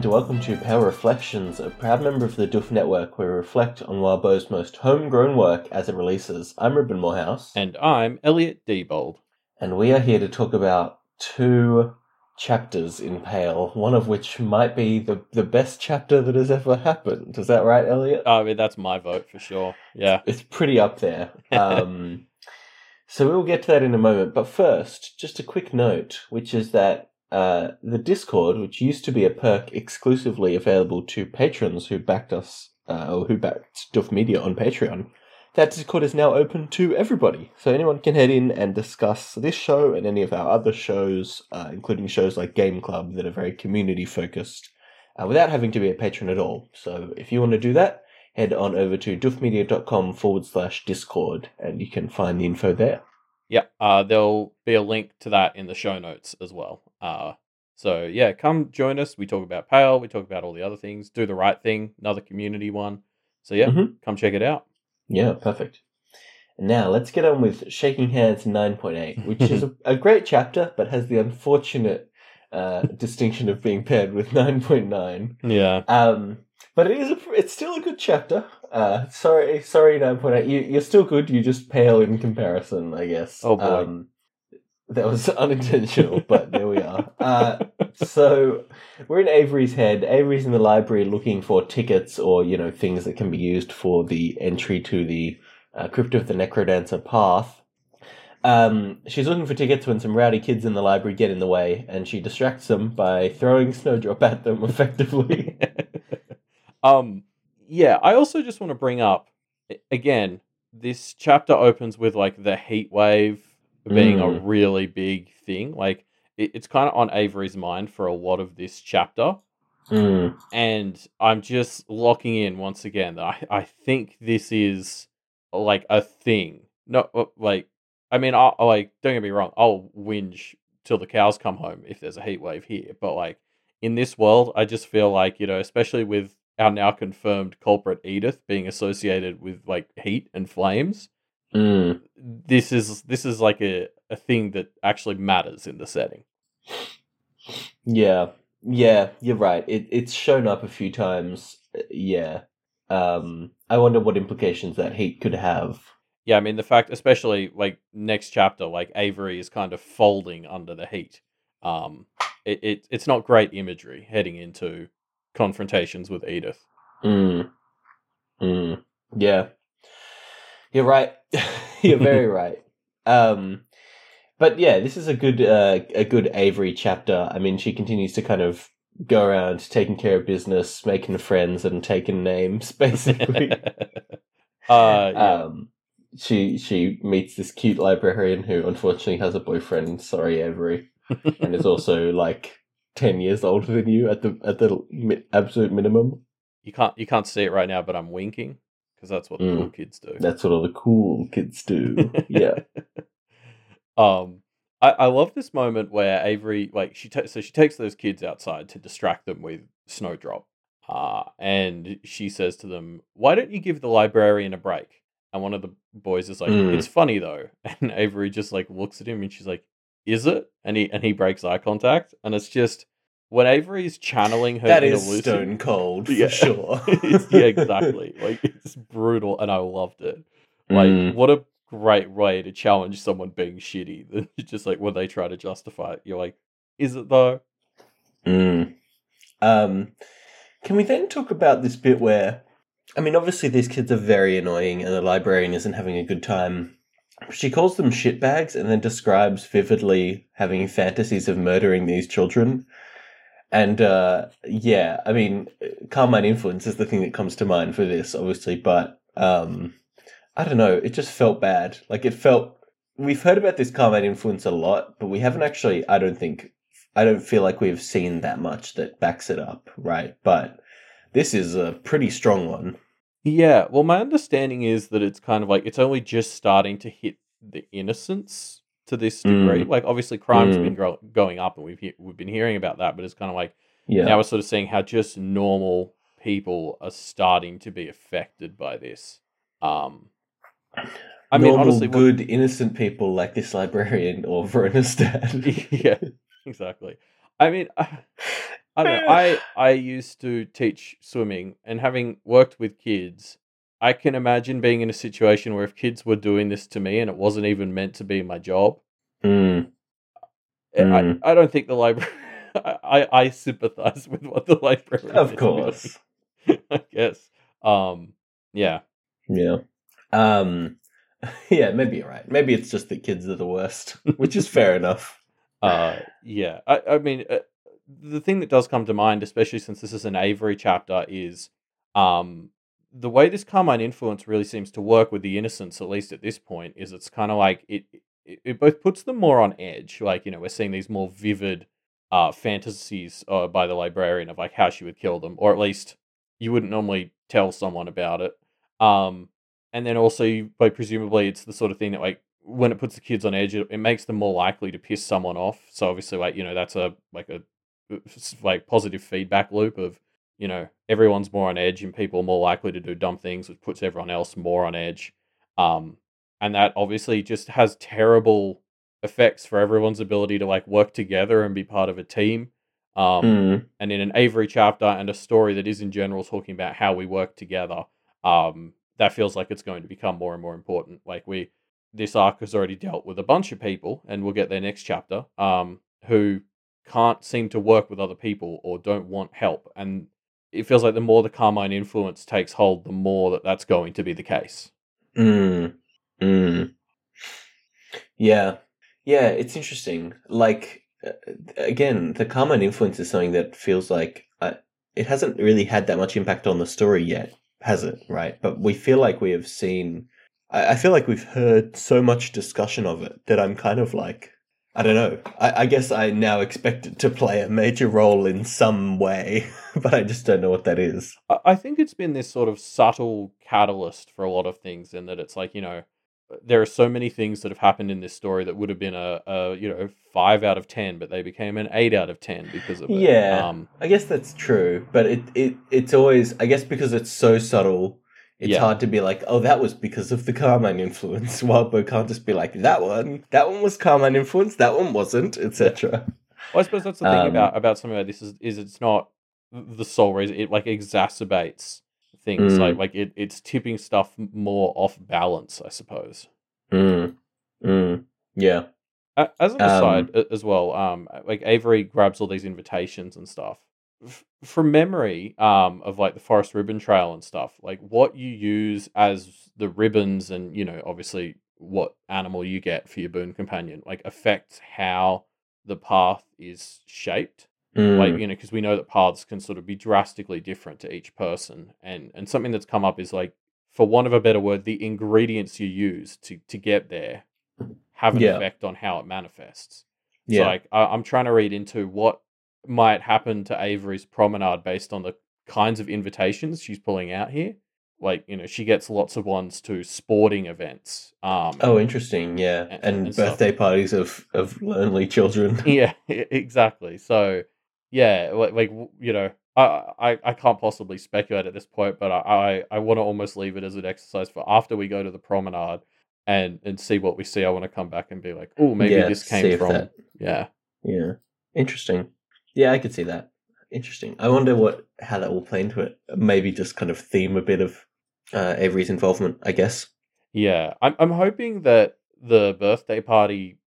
And welcome to Pale Reflections, a proud member of the Doof Network where we reflect on Wildbow's most homegrown work as it releases. I'm Ruben Morehouse. And I'm Elliot Diebold. And we are here to talk about two chapters in Pale, one of which might be the, the best chapter that has ever happened. Is that right, Elliot? I mean, that's my vote for sure. Yeah. It's pretty up there. Um, so we'll get to that in a moment. But first, just a quick note, which is that uh, the Discord, which used to be a perk exclusively available to patrons who backed us, uh, or who backed Doof Media on Patreon, that Discord is now open to everybody. So anyone can head in and discuss this show and any of our other shows, uh, including shows like Game Club that are very community focused, uh, without having to be a patron at all. So if you want to do that, head on over to doofmedia.com forward slash Discord and you can find the info there. Yeah, uh, there'll be a link to that in the show notes as well. Uh, so yeah, come join us. We talk about Pale, we talk about all the other things. Do the right thing, another community one. So yeah, Mhm. come check it out. Yeah, perfect. Now let's get on with Shaking Hands 9.8, which is a, a great chapter, but has the unfortunate uh, distinction of being paired with 9.9. Yeah, Um, but it is a, it's still a good chapter. Uh, sorry, sorry, 9.8. You, you're still good. You just pale in comparison, I guess. Oh, boy. Um, that was unintentional, but there we are. Uh, so we're in Avery's head. Avery's in the library looking for tickets or you know things that can be used for the entry to the uh, Crypt of the Necrodancer path. Um, she's looking for tickets when some rowdy kids in the library get in the way, and she distracts them by throwing Snowdrop at them effectively. um, yeah. I also just want to bring up again. This chapter opens with like the heat wave being a Mm. really big thing. Like it, it's kind of on Avery's mind for a lot of this chapter. Mm, and I'm just locking in once again that I, I think this is like a thing. No, uh, like I mean, I I, like don't get me wrong, I'll whinge till the cows come home if there's a heat wave here, but like in this world, I just feel like you know, especially with our now confirmed culprit Edith being associated with like heat and flames, mm. this is this is like a a thing that actually matters in the setting. Yeah, yeah, you're right. It it's shown up a few times. Uh, Yeah. Um, I wonder what implications that heat could have. Yeah, I mean the fact, especially like next chapter, like Avery is kind of folding under the heat. Um, it, it it's not great imagery heading into confrontations with Edith. Mm. Mm. Yeah. You're right. you're very right. Um, but yeah, this is a good uh, a good Avery chapter. I mean, she continues to kind of go around taking care of business, making friends, and taking names, basically. uh, yeah. Um, she she meets this cute librarian who unfortunately has a boyfriend. Sorry, Avery, and is also like ten years older than you at the at the mi- absolute minimum. you can't you can't see it right now, but I'm winking because that's what the Mm. cool kids do. That's what all the cool kids do. yeah. um, I, I love this moment where Avery, like, she ta- so she takes those kids outside to distract them with Snowdrop. Uh, and she says to them, Why don't you give the librarian a break? And one of the boys is like, Mm. It's funny though. And Avery just like looks at him and she's like, Is it? And he and he breaks eye contact. And it's just when Avery's channeling her That is Lucy- stone cold for Yeah. sure. Yeah, exactly. Like it's brutal, and I loved it. Like, Mm. what a great way to challenge someone being shitty. Than just like when they try to justify it, you're like, is it though? Mm. Um, can we then talk about this bit where, I mean, obviously these kids are very annoying and the librarian isn't having a good time. She calls them shitbags and then describes vividly having fantasies of murdering these children. And uh, yeah, I mean, Carmine influence is the thing that comes to mind for this, obviously, but um, I don't know, it just felt bad. Like it felt. We've heard about this Carmine influence a lot, but we haven't actually, I don't think, I don't feel like we've seen that much that backs it up, right? But this is a pretty strong one. Yeah. Well, my understanding is that it's kind of like it's only just starting to hit the innocence to this degree. Like, obviously, crime's Mm. been grow- going up, and we've he- we've been hearing about that, but it's kind of like Yeah. now we're sort of seeing how just normal people are starting to be affected by this. Um, I mean, Normal, honestly, what- good, innocent people like this librarian or Verona's dad. yeah, exactly. I mean, I, I don't know. I I used to teach swimming, and having worked with kids, I can imagine being in a situation where if kids were doing this to me and it wasn't even meant to be my job, Mm, I- Mm. I, I don't think the library. I, I sympathize with what the library. of course. I guess. Um. Yeah. Yeah. Um. Yeah, maybe you're right. Maybe it's just that kids are the worst, which is fair enough. Uh. Yeah. I. I mean, uh, the thing that does come to mind, especially since this is an Avery chapter, is um the way this Carmine influence really seems to work with the innocents, at least at this point, is it's kind of like it, it. It both puts them more on edge. Like you know, we're seeing these more vivid uh fantasies uh, by the librarian of like how she would kill them, or at least you wouldn't normally tell someone about it. Um, and then also, like presumably, it's the sort of thing that like when it puts the kids on edge, it, it makes them more likely to piss someone off. So obviously, like you know, that's a like a like positive feedback loop of you know everyone's more on edge and people are more likely to do dumb things, which puts everyone else more on edge. Um, and that obviously just has terrible effects for everyone's ability to like work together and be part of a team. Um, Mm, and in an Avery chapter and a story that is in general talking about how we work together, um, that feels like it's going to become more and more important. Like we, this arc has already dealt with a bunch of people, and we'll get their next chapter, um, who can't seem to work with other people or don't want help, and it feels like the more the Carmine influence takes hold, the more that that's going to be the case. mm, mm. Yeah. Yeah, it's interesting. Like, uh, again, the Carmine influence is something that feels like uh, it hasn't really had that much impact on the story yet, has it? Right? But we feel like we have seen. I, I feel like we've heard so much discussion of it that I'm kind of like. I don't know. I, I guess I now expect it to play a major role in some way, but I just don't know what that is. I think it's been this sort of subtle catalyst for a lot of things, in that it's like you know there are so many things that have happened in this story that would have been a, a you know five out of ten, but they became an eight out of ten because of it. Yeah. Um, I guess that's true, but it, it it's always I guess because it's so subtle, it's Yeah. hard to be like, oh, that was because of the Carmine influence. Wildbow can't just be like that one. That one was Carmine influence. That one wasn't, etc. well, I suppose that's the thing Um, about about something like this is is it's not the sole reason. It like exacerbates things. Mm. Like like it, it's tipping stuff more off balance. I suppose. Mm. Mm. Yeah. As an Um, aside a- as well, um, like Avery grabs all these invitations and stuff. F- from memory, um, of like the Forest Ribbon Trail and stuff, like what you use as the ribbons, and you know, obviously, what animal you get for your boon companion, like affects how the path is shaped. Mm. Like you know, because we know that paths can sort of be drastically different to each person, and and something that's come up is like, for want of a better word, the ingredients you use to to get there have an Yeah. effect on how it manifests. yeah. So like I, I'm trying to read into what might happen to Avery's promenade based on the kinds of invitations she's pulling out here. Like you know, she gets lots of ones to sporting events. Um, oh, interesting. Yeah, and- and, and stuff. birthday parties of of lonely children. yeah, exactly. So yeah, like, like you know, I, I I can't possibly speculate at this point, but I I, I want to almost leave it as an exercise for after we go to the promenade and and see what we see. I want to come back and be like, oh, maybe Yeah, this came from that- yeah. Yeah, interesting. Yeah, I could see that. Interesting. I wonder what how that will play into it. Maybe just kind of theme a bit of uh, Avery's involvement. I guess. Yeah, I'm I'm hoping that the birthday party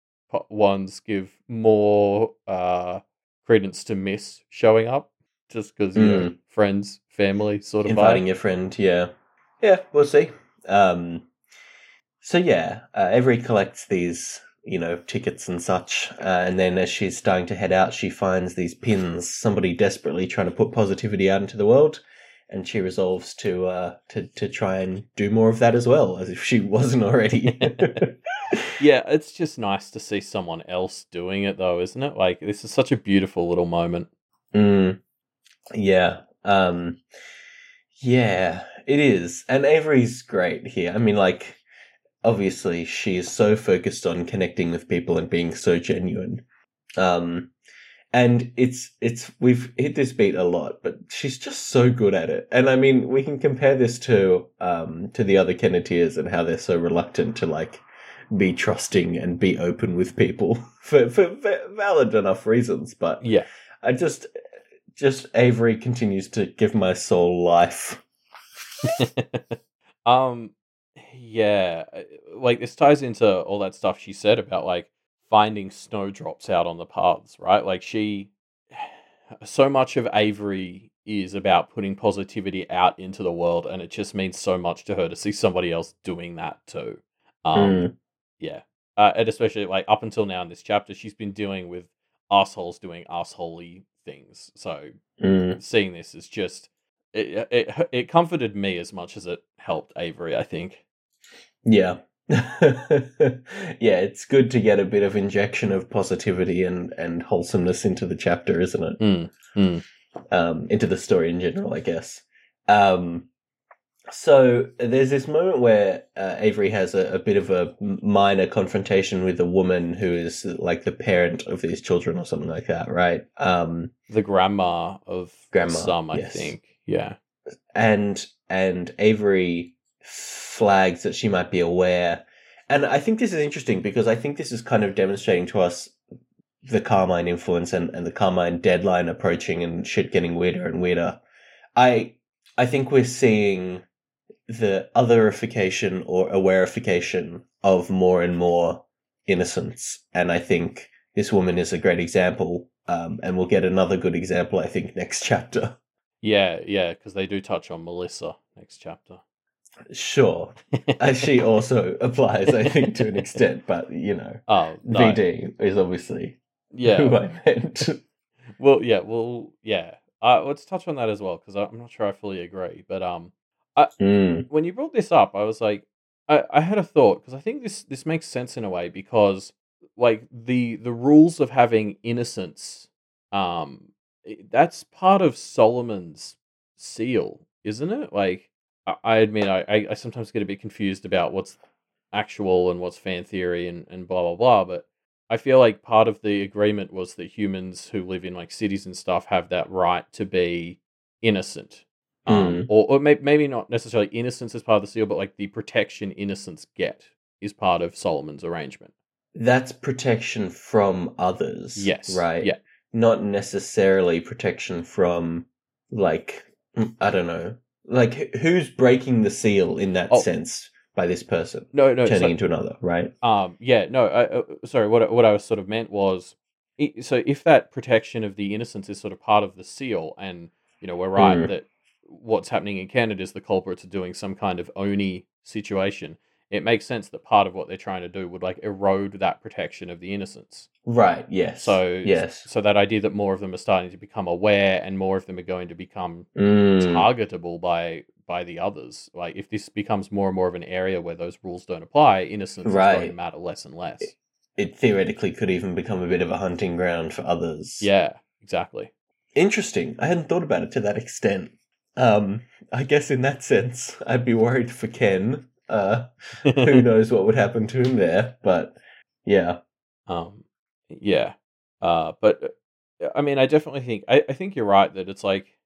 ones give more uh credence to Miss showing up, just because you know friends, family sort of Inviting vibe. your friend. Yeah. Yeah, we'll see. Um. So yeah, uh, Avery collects these, you know, tickets and such, uh, and then as she's starting to head out, she finds these pins. Somebody desperately trying to put positivity out into the world. And she resolves to uh, to to try and do more of that as well, as if she wasn't already. Yeah, it's just nice to see someone else doing it, though, isn't it? Like this is such a beautiful little moment. Mm, yeah. Um, yeah, it is. And Avery's great here. I mean, like, obviously, she is so focused on connecting with people and being so genuine. Um, and it's, it's, we've hit this beat a lot, but she's just so good at it. And I mean, we can compare this to, um, to the other Kenneteers and how they're so reluctant to, like, be trusting and be open with people for, for va- valid enough reasons. But Yeah, I just just Avery continues to give my soul life. um, yeah, uh, like this ties into all that stuff she said about like finding snowdrops out on the paths, right? Like she, so much of Avery is about putting positivity out into the world, and it just means so much to her to see somebody else doing that too. Um, Mm. yeah, uh, and especially like up until now in this chapter, she's been dealing with assholes doing assholey things. So Mm. seeing this is just it, it it comforted me as much as it helped Avery. I think. Yeah. yeah, it's good to get a bit of injection of positivity and, and wholesomeness into the chapter, isn't it? Mm, mm. Um, into the story in general, I guess. Um, so there's this moment where uh, Avery has a, a bit of a minor confrontation with a woman who is like the parent of these children or something like that, right? Um, The grandma of Grandma, some, I yes. think. Yeah. and and Avery flags that she might be aware. And I think this is interesting because I think this is kind of demonstrating to us the Carmine influence and, and the Carmine deadline approaching and shit getting weirder and weirder. I I think we're seeing the otherification or awarification of more and more innocence. And I think this woman is a great example. Um, and we'll get another good example, I think, next chapter. Yeah, yeah, because they do touch on Melissa next chapter. Sure. Uh, she also applies, I think, to an extent, but you know, Oh, no. VD is obviously yeah. who. I meant. Well, yeah, well, yeah. Uh, let's touch on that as well because I'm not sure I fully agree. But um, Mm, when you brought this up, I was like, I, I had a thought because I think this this makes sense in a way because like the the rules of having innocence, um, that's part of Solomon's seal, isn't it? Like, I, admit I, I sometimes get a bit confused about what's actual and what's fan theory and and blah blah blah, but. I feel like part of the agreement was that humans who live in like cities and stuff have that right to be innocent um, or, or may, maybe not necessarily innocence as part of the seal, but like the protection innocents get is part of Solomon's arrangement. that's protection from others. Yes, Right. yeah. Not necessarily protection from, like, mm, I don't know. Like, who's breaking the seal in that Oh. sense by this person No, no, turning so, into another, right? um, yeah, no. I, uh, sorry, what I- what I was sort of meant was, so if that protection of the innocents is sort of part of the seal, and you know we're right Mm. that what's happening in Kennet is the culprits are doing some kind of oni situation. It makes sense that part of what they're trying to do would like erode that protection of the innocents. Right. Yes. So yes. So that idea that more of them are starting to become aware and more of them are going to become Mm, targetable by by the others. Like if this becomes more and more of an area where those rules don't apply, innocence is going to Right. matter less and less. it theoretically could even become a bit of a hunting ground for others. Yeah, exactly. Interesting. I hadn't thought about it to that extent. Um, I guess in that sense, I'd be worried for Ken. Uh, who knows what would happen to him there? But yeah, um yeah. Uh but uh, I mean I definitely think I, I think you're right that it's like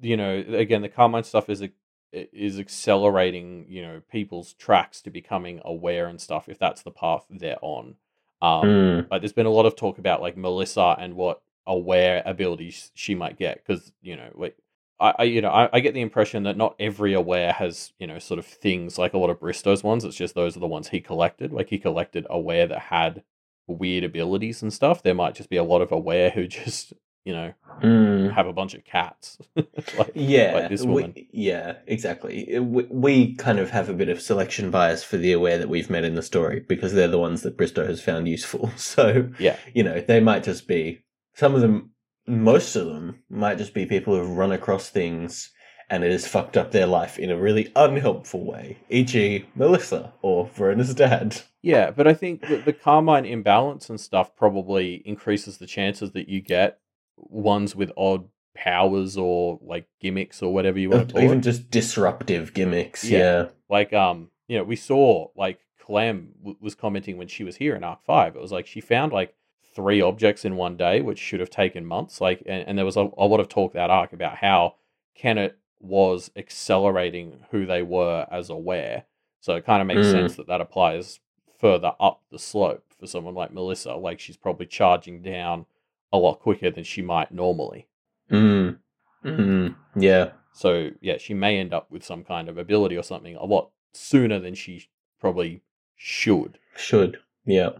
you know again the Carmine stuff is a is accelerating you know people's tracks to becoming aware and stuff if that's the path they're on um Mm, like there's been a lot of talk about like Melissa and what aware abilities she might get because you know like I, I you know I, I get the impression that not every aware has you know sort of things like a lot of Bristow's ones it's just those are the ones he collected like he collected aware that had weird abilities and stuff there might just be a lot of aware who just you know mm. have a bunch of cats like, Yeah, like this woman we, yeah, exactly. We, we kind of have a bit of selection bias for the aware that we've met in the story because they're the ones that Bristow has found useful. So, yeah you know, they might just be some of them, most of them might just be people who've run across things and it has fucked up their life in a really unhelpful way, e.g., Melissa or Verona's dad. Yeah, but I think that the Carmine imbalance and stuff probably increases the chances that you get ones with odd powers or like gimmicks or whatever you want to call even it. just disruptive gimmicks. Yeah. Yeah. Like, um, you know, we saw like Clem w- was commenting when she was here in Arc Five. It was like she found like three objects in one day, which should have taken months. Like, and, and there was a, a lot of talk that arc about how Kennet was accelerating who they were as aware. So it kind of makes Mm. sense that that applies further up the slope for someone like Melissa. Like she's probably charging down a lot quicker than she might normally. Mm. Mm. Yeah. So yeah, she may end up with some kind of ability or something a lot sooner than she probably should. Should. Yeah.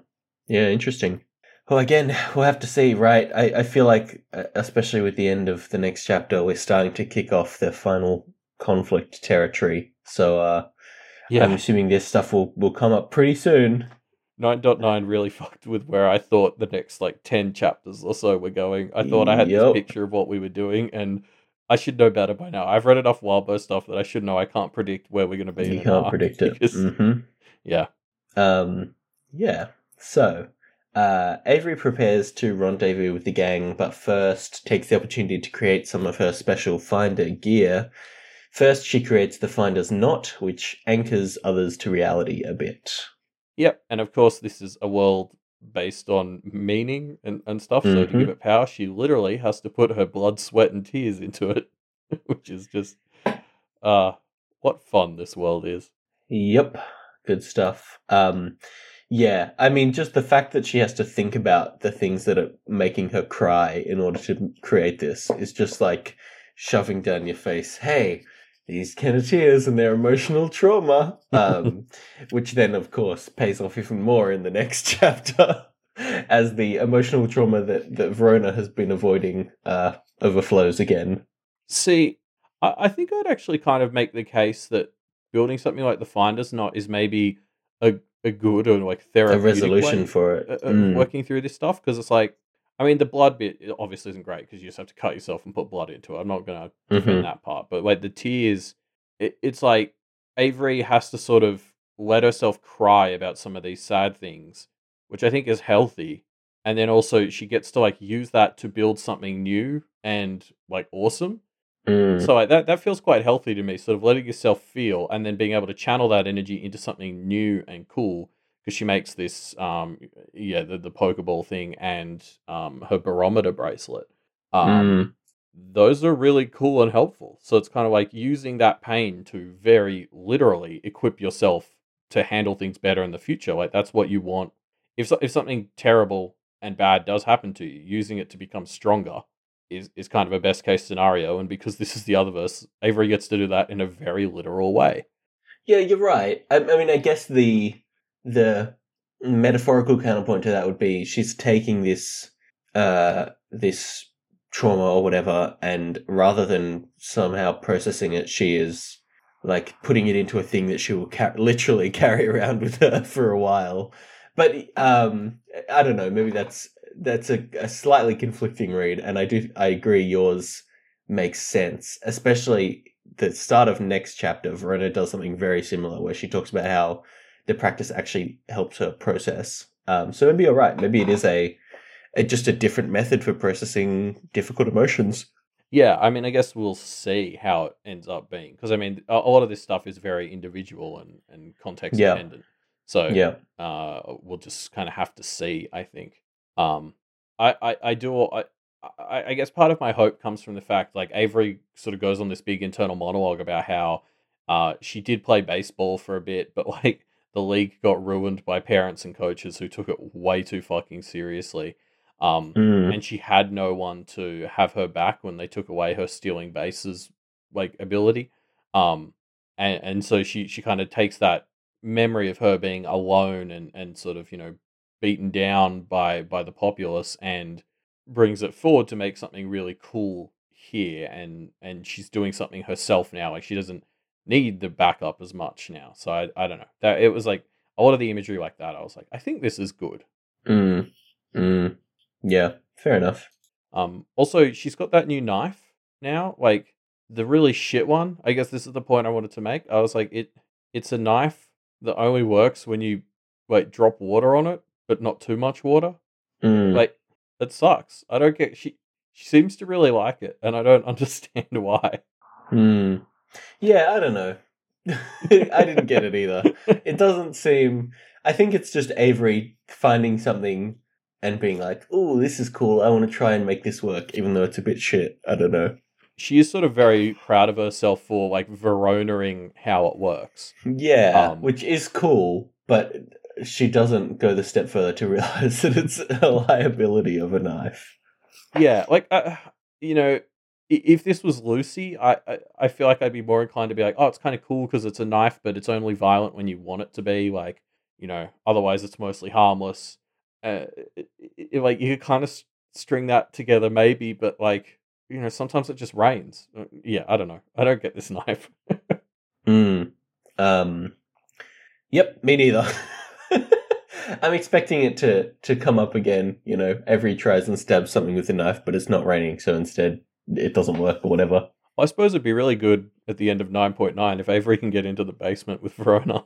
Yeah, interesting. Well, again, we'll have to see, right? I, I feel like, uh, especially with the end of the next chapter, we're starting to kick off the final conflict territory. So, uh, Yeah, I'm assuming this stuff will, will come up pretty soon. 9.9 really fucked with where I thought the next like 10 chapters or so were going. I thought I had Yup. this picture of what we were doing and I should know better by now. I've read enough Wildbow stuff that I should know I can't predict where we're going to be. You an can't predict it. because- hmm Yeah. Um, yeah. So, uh, Avery prepares to rendezvous with the gang, but first takes the opportunity to create some of her special finder gear. First, she creates the finder's knot, which anchors others to reality a bit. Yep. And of course, this is a world based on meaning and, and stuff. So to Mhm. give it power, she literally has to put her blood, sweat, and tears into it, which is just, uh, what fun this world is. Yep, good stuff. Um, yeah, I mean, just the fact that she has to think about the things that are making her cry in order to create this is just like shoving down your face. Hey, these Kenneteers and their emotional trauma, um, which then, of course, pays off even more in the next chapter as the emotional trauma that, that Verona has been avoiding uh, overflows again. See, I, I think I'd actually kind of make the case that building something like the Finder's Knot is maybe a, a good or like A resolution for it. uh, of Mm. working through this stuff because it's like, I mean, the blood bit obviously isn't great because you just have to cut yourself and put blood into it. I'm not to defend Mhm. that part, but like the tears, it, it's like Avery has to sort of let herself cry about some of these sad things, which I think is healthy. And then also she gets to like use that to build something new and like awesome. Mm. So that that feels quite healthy to me. Sort of letting yourself feel and then being able to channel that energy into something new and cool. Because she makes this, um, yeah, the the Pokeball thing and um her barometer bracelet. Um, Mm. those are really cool and helpful. So it's kind of like using that pain to very literally equip yourself to handle things better in the future. Like that's what you want. If so- if something terrible and bad does happen to you, using it to become stronger is is kind of a best case scenario. And because this is the other verse, Avery gets to do that in a very literal way. Yeah, you're right. I, I mean, I guess the the metaphorical counterpoint to that would be she's taking this uh this trauma or whatever, and rather than somehow processing it, she is like putting it into a thing that she will ca- literally carry around with her for a while. But um, I don't know. Maybe that's that's a, a slightly conflicting read, and I do I agree yours makes sense, especially the start of next chapter. Verona does something very similar, where she talks about how the practice actually helps her process. Um, so maybe you're right. Maybe it is a, a just a different method for processing difficult emotions. Yeah, I mean, I guess we'll see how it ends up being because I mean, a, a lot of this stuff is very individual and and context Yeah. dependent. So Yeah. uh, we'll just kind of have to see. I think. Um, I I, I do. I, I I guess part of my hope comes from the fact like Avery sort of goes on this big internal monologue about how uh she did play baseball for a bit, but like the league got ruined by parents and coaches who took it way too fucking seriously. Um, Mm. and she had no one to have her back when they took away her stealing bases like ability um and and so she she kind of takes that memory of her being alone and and sort of you know beaten down by by the populace and brings it forward to make something really cool here and and she's doing something herself now like she doesn't need the backup as much now so i, I don't know that it was like a lot of the imagery like that i was like i think this is good Mm. Mm. Yeah. Fair enough. Um, also, she's got that new knife now, like the really shit one. I guess this is the point I wanted to make. I was like, it it's a knife that only works when you like drop water on it, but not too much water. Mm. Like it sucks. I don't get she she seems to really like it, and I don't understand why. Hmm. Yeah, I don't know. I didn't get it either. It doesn't seem. I think it's just Avery finding something and being like, "Oh, this is cool. I want to try and make this work, even though it's a bit shit." I don't know. She is sort of very proud of herself for like Veronaing how it works. Yeah, Um, which is cool, but she doesn't go the step further to realize that it's a liability of a knife. yeah like uh, you know if this was Lucy, I, I I feel like I'd be more inclined to be like, oh, it's kind of cool because it's a knife, but it's only violent when you want it to be. Like, you know, otherwise it's mostly harmless. Uh, it, it- like you could kind of string that together, maybe, but like, you know, sometimes it just rains. Uh, Yeah, I don't know. I don't get this knife. Mm. Um. Yep, me neither. I'm expecting it to to come up again. You know, Avery tries and stabs something with a knife, but it's not raining, so instead it doesn't work or whatever. I suppose it'd be really good at the end of nine point nine if Avery can get into the basement with Verona.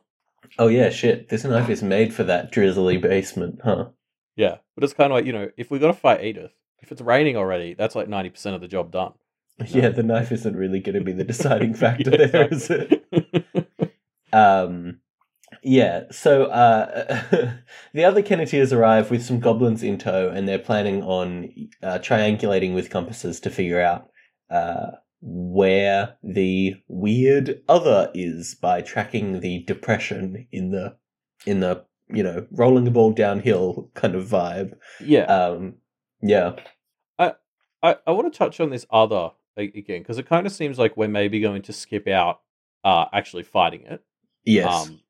Oh yeah, shit. This knife is made for that drizzly basement, huh? Yeah, but it's kind of like you know, if we got to fight Edith, if it's raining already, that's like ninety percent of the job done. Yeah, the knife isn't really going to be the deciding factor Yeah, there, is it? Um, yeah, so uh, the other Kenneteers arrive with some goblins in tow, and they're planning on uh, triangulating with compasses to figure out uh, where the weird other is by tracking the depression in the in the you know rolling the ball downhill kind of vibe. yeah, Um, yeah, I, I want to touch on this other again because it kind of seems like we're maybe going to skip out uh actually fighting it. yes, Um,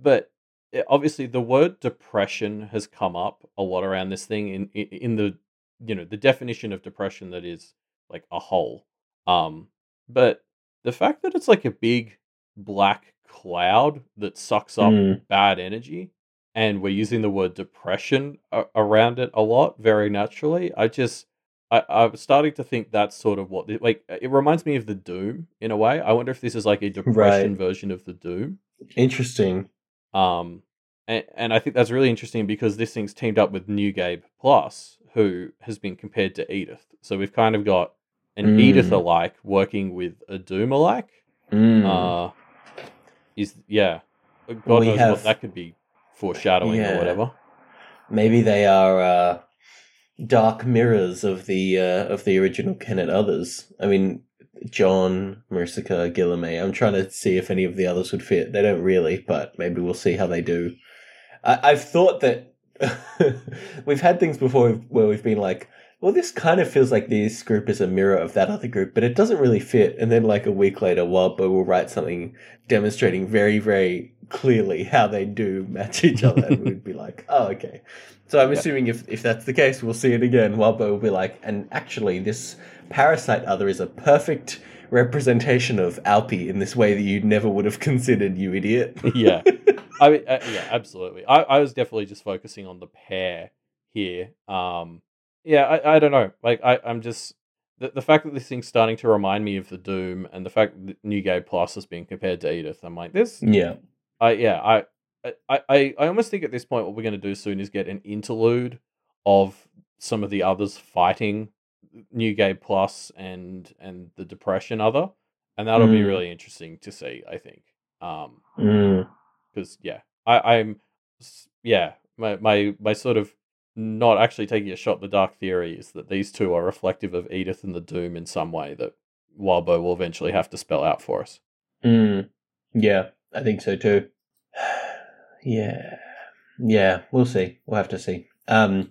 but uh, obviously the word depression has come up a lot around this thing in in, in the you know the definition of depression that is like a hole. Um, but the fact that it's like a big black cloud that sucks up Mm. bad energy and we're using the word depression a- around it a lot very naturally i just I, i'm starting to think that's sort of what like it reminds me of the doom in a way i wonder if this is like a depression version of the doom interesting. Um and, and i think that's really interesting because this thing's teamed up with new game plus who has been compared to edith so we've kind of got an Mm. edith alike working with a doom alike Mm. uh, is yeah. God We knows have- what that could be foreshadowing Yeah. or whatever. Maybe they are uh, dark mirrors of the uh, of the original Kennet others. I mean, John, Maricica, Guilherme. I'm trying to see if any of the others would fit. They don't really, but maybe we'll see how they do. I- I've thought that we've had things before where we've been like, well, this kind of feels like this group is a mirror of that other group, but it doesn't really fit. And then, like a week later, Wildbow will write something demonstrating very, very clearly how they do match each other, and we'd be like, oh, okay. So I'm assuming if, if that's the case, we'll see it again. Wildbow will be like, and actually, this parasite other is a perfect representation of Alpi in this way that you never would have considered, you idiot. yeah, I mean, uh, yeah, absolutely. I, I was definitely just focusing on the pair here. Um, yeah, I, I don't know. Like, I, I'm just the, the fact that this thing's starting to remind me of the Doom, and the fact that New Game Plus is being compared to Edith. I'm like, this. yeah. I yeah, I. I, I, I almost think at this point what we're going to do soon is get an interlude of some of the others fighting New Game Plus and and the Depression other, and that'll be Mm. really interesting to see. I think, um, Mm. because yeah, I, I'm yeah, my my my sort of not actually taking a shot at the dark theory is that these two are reflective of Edith and the Doom in some way that Wildbow will eventually have to spell out for us. Mm. Yeah, I think so too. yeah. Yeah, we'll see. We'll have to see. Um,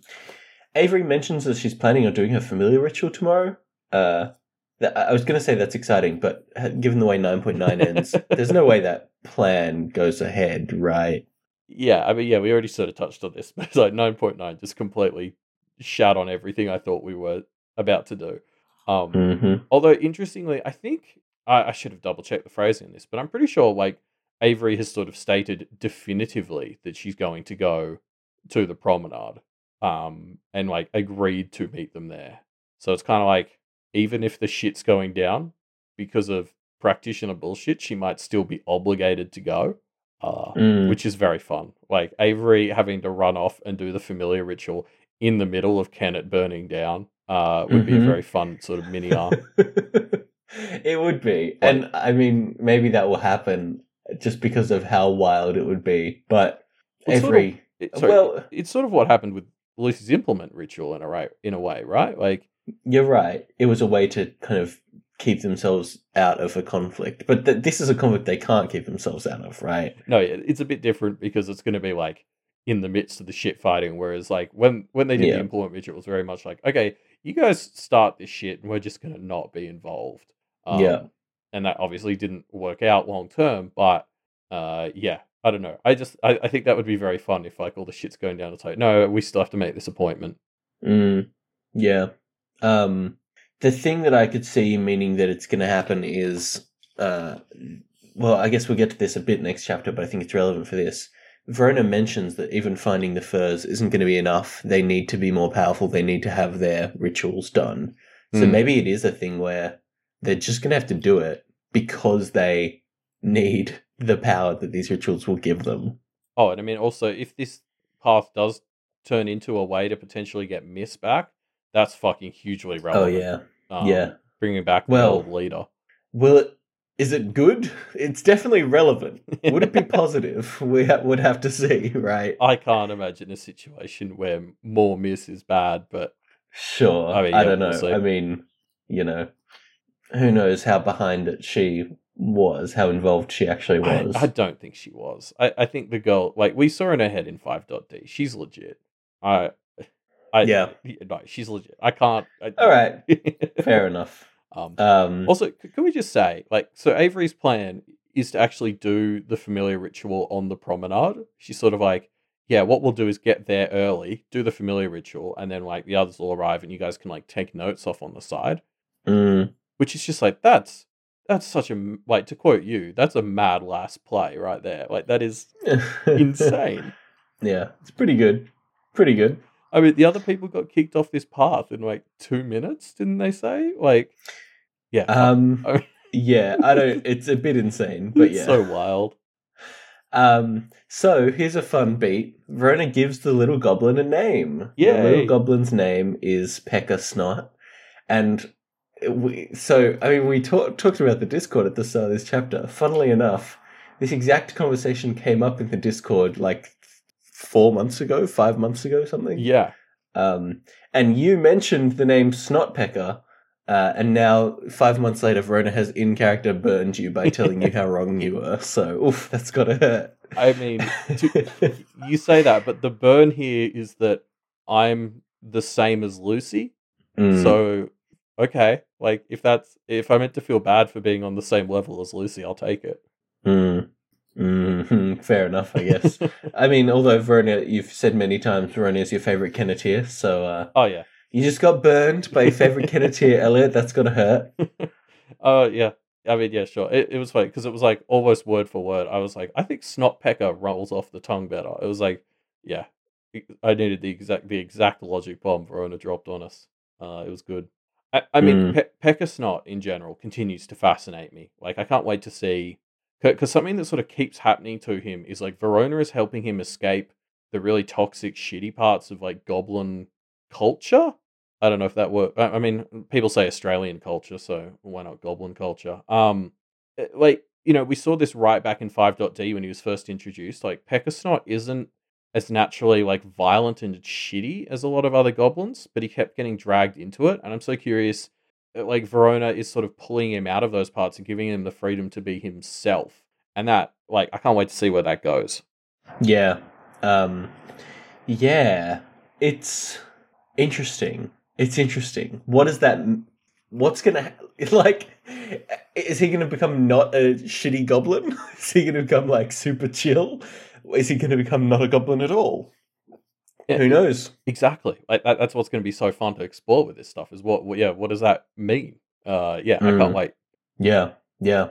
Avery mentions that she's planning on doing her familiar ritual tomorrow. Uh, that, I was going to say that's exciting, but uh, given the way 9.9 ends, there's no way that plan goes ahead, right? Yeah, I mean, yeah, we already sort of touched on this, but it's like nine point nine just completely shat on everything I thought we were about to do. Um, hmm although interestingly, I think I, I should have double checked the phrasing in this, but I'm pretty sure like Avery has sort of stated definitively that she's going to go to the promenade, um, and like agreed to meet them there. So it's kind of like even if the shit's going down because of practitioner bullshit, she might still be obligated to go. Uh, Mm. which is very fun. Like Avery having to run off and do the familiar ritual in the middle of Kennet burning down uh, would be a Mhm. very fun sort of mini arc. it would be. And I mean, maybe that will happen just because of how wild it would be. But Well, sort of-. It- sorry, well, it's sort of what happened with Lucy's implement ritual in a right in a way, right? Like you're right. It was a way to kind of keep themselves out of a conflict. But th- this is a conflict they can't keep themselves out of, right? no, it's a bit different because it's going to be like in the midst of the shit fighting. Whereas like when when they did Yeah. the implement ritual, it was very much like okay, you guys start this shit and we're just going to not be involved. Um, Yeah. And that obviously didn't work out long term, but uh, yeah, I don't know. I just, I, I think that would be very fun if like all the shit's going down. It's like, no, we still have to make this appointment. Mm, yeah. Um, the thing that I could see meaning that it's going to happen is, uh, well, I guess we'll get to this a bit next chapter, but I think it's relevant for this. Verona mentions that even finding the furs isn't going to be enough. They need to be more powerful. They need to have their rituals done. So Mm. maybe it is a thing where they're just going to have to do it because they need the power that these rituals will give them. Oh, and I mean, also, if this path does turn into a way to potentially get Miss back, that's fucking hugely relevant. Oh, yeah. Um, yeah. Bringing back the Well- old leader. Will it? Is it good? It's definitely relevant. Would it be positive? We ha- would have to see, right? I can't imagine a situation where more Miss is bad, but Sure. I I, mean, yeah, don't know. I mean, you know, who knows how behind it she was, how involved she actually I, was. I don't think she was. I, I think the girl, like, we saw in her head in 5.d. She's legit. I, I, Yeah. No, she's legit. I can't. I, All right. Fair enough. um, Um, Also, can we just say, like, so Avery's plan is to actually do the familiar ritual on the promenade. She's sort of like, yeah, what we'll do is get there early, do the familiar ritual, and then like the others will arrive, and you guys can like take notes off on the side. mm, Which is just like that's that's such a like to quote you, that's a mad last play right there. Like that is insane. yeah, it's pretty good. Pretty good. I mean, the other people got kicked off this path in like two minutes, didn't they say? Like, yeah, Um, I- yeah, I don't. It's a bit insane, but it's yeah. so wild. Um, so here's a fun beat. Verona gives the little goblin a name. Yeah the little goblin's name is Peckersnot. And we, so, I mean, we talk, talked about the Discord at the start of this chapter. Funnily enough, this exact conversation came up in the Discord like four months ago, five months ago, something. Yeah. Um, and you mentioned the name Snotpecker, uh, and now five months later, Verona has in character burned you by telling you how wrong you were. So, oof, that's gotta hurt. I mean, to- you say that, but the burn here is that I'm the same as Lucy. Mm. So, okay, like if that's if I'm meant to feel bad for being on the same level as Lucy, I'll take it. Mm. Mhm. Fair enough, I guess. I mean, although Verona, you've said many times Verona is your favorite Kenneteer, so uh, Oh yeah. you just got burned by your favorite Kenneteer, Elliot. That's gotta hurt. Oh yeah. I mean, yeah, sure. It, it was funny because it was like almost word for word. I was like, I think Snotpecker rolls off the tongue better. It was like, yeah, I needed the exact the exact logic bomb Verona dropped on us. Uh, it was good. I, I mean, Mm. Pe- Snot in general continues to fascinate me. Like, I can't wait to see because something that sort of keeps happening to him is like Verona is helping him escape the really toxic, shitty parts of like goblin culture. I don't know if that works. I mean, people say Australian culture, so why not goblin culture? Um, eh, like you know, we saw this right back in 5.d when he was first introduced. Like Peckersnot isn't as naturally like violent and shitty as a lot of other goblins, but he kept getting dragged into it, and I'm so curious. uh, Like Verona is sort of pulling him out of those parts and giving him the freedom to be himself, and that like I can't wait to see where that goes. Yeah. Um, yeah. It's interesting. It's interesting. What is that? What's gonna ha- like? Is he gonna become not a shitty goblin? Is he gonna become like super chill? Is he gonna become not a goblin at all? Yeah, Who knows? Exactly. Like that, that's what's going to be so fun to explore with this stuff. Is what, what yeah, what does that mean? Uh, yeah, I Mm. can't wait. Yeah, yeah.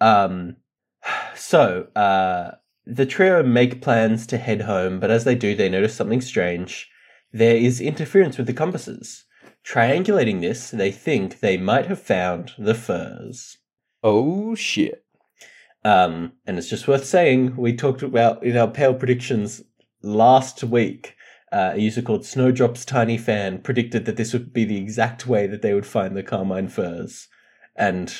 Um, so uh, the trio make plans to head home, but as they do, they notice something strange. There is interference with the compasses. Triangulating this, they think they might have found the furs. Oh shit! Um, and it's just worth saying, we talked about in our pale predictions last week. Uh, a user called Snowdrop's Tiny Fan predicted that this would be the exact way that they would find the Carmine furs. And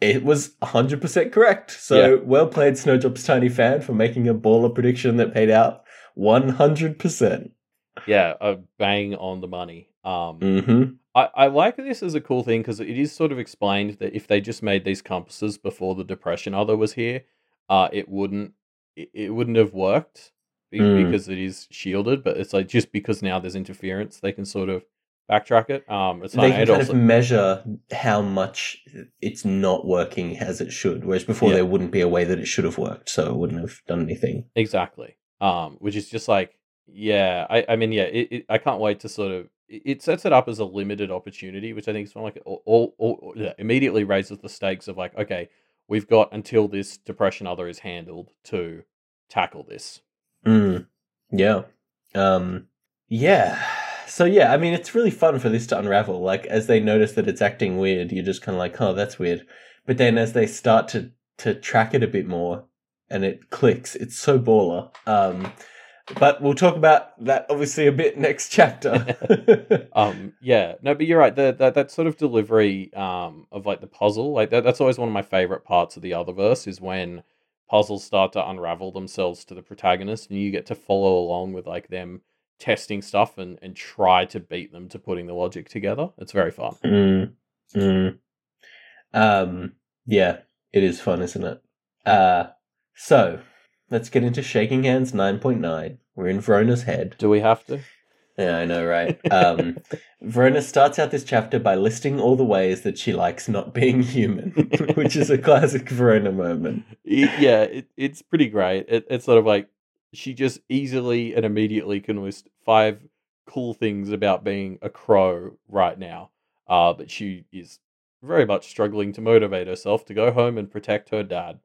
it was 100% correct. So well played, Snowdrop's Tiny Fan, for making a baller prediction that paid out 100%. Yeah, a bang on the money. Um, hmm I, I like this as a cool thing because it is sort of explained that if they just made these compasses before the depression other was here, uh, it wouldn't it, it wouldn't have worked be- Mm. because it is shielded. But it's like just because now there's interference, they can sort of backtrack it. Um, it's they can And kind also, of measure how much it's not working as it should, whereas before Yeah. there wouldn't be a way that it should have worked, so it wouldn't have done anything. exactly. Um, which is just like, yeah, I, I mean, yeah, it, it, I can't wait to sort of. It sets it up as a limited opportunity, which I think is fun, like all, all, all yeah, immediately raises the stakes of like, okay, we've got until this depression other is handled to tackle this. Mm. Yeah. Um yeah. So yeah, I mean it's really fun for this to unravel. Like as they notice that it's acting weird, you're just kinda like, oh that's weird. But then as they start to to track it a bit more and it clicks, it's so baller. Um but we'll talk about that obviously a bit next chapter. Um, yeah, no, but you're right. The, that that sort of delivery um of like the puzzle, like that, that's always one of my favorite parts of the other verse is when puzzles start to unravel themselves to the protagonist, and you get to follow along with like them testing stuff and and try to beat them to putting the logic together. It's very fun. Mm, mm. Um, yeah, it is fun, isn't it? Uh, so let's get into shaking hands 9.9. We're in Verona's head. Do we have to? Yeah, I know, right? Um, Verona starts out this chapter by listing all the ways that she likes not being human, which is a classic Verona moment. Yeah, it, it's pretty great. It, it's sort of like she just easily and immediately can list five cool things about being a crow right now. Uh, but she is very much struggling to motivate herself to go home and protect her dad.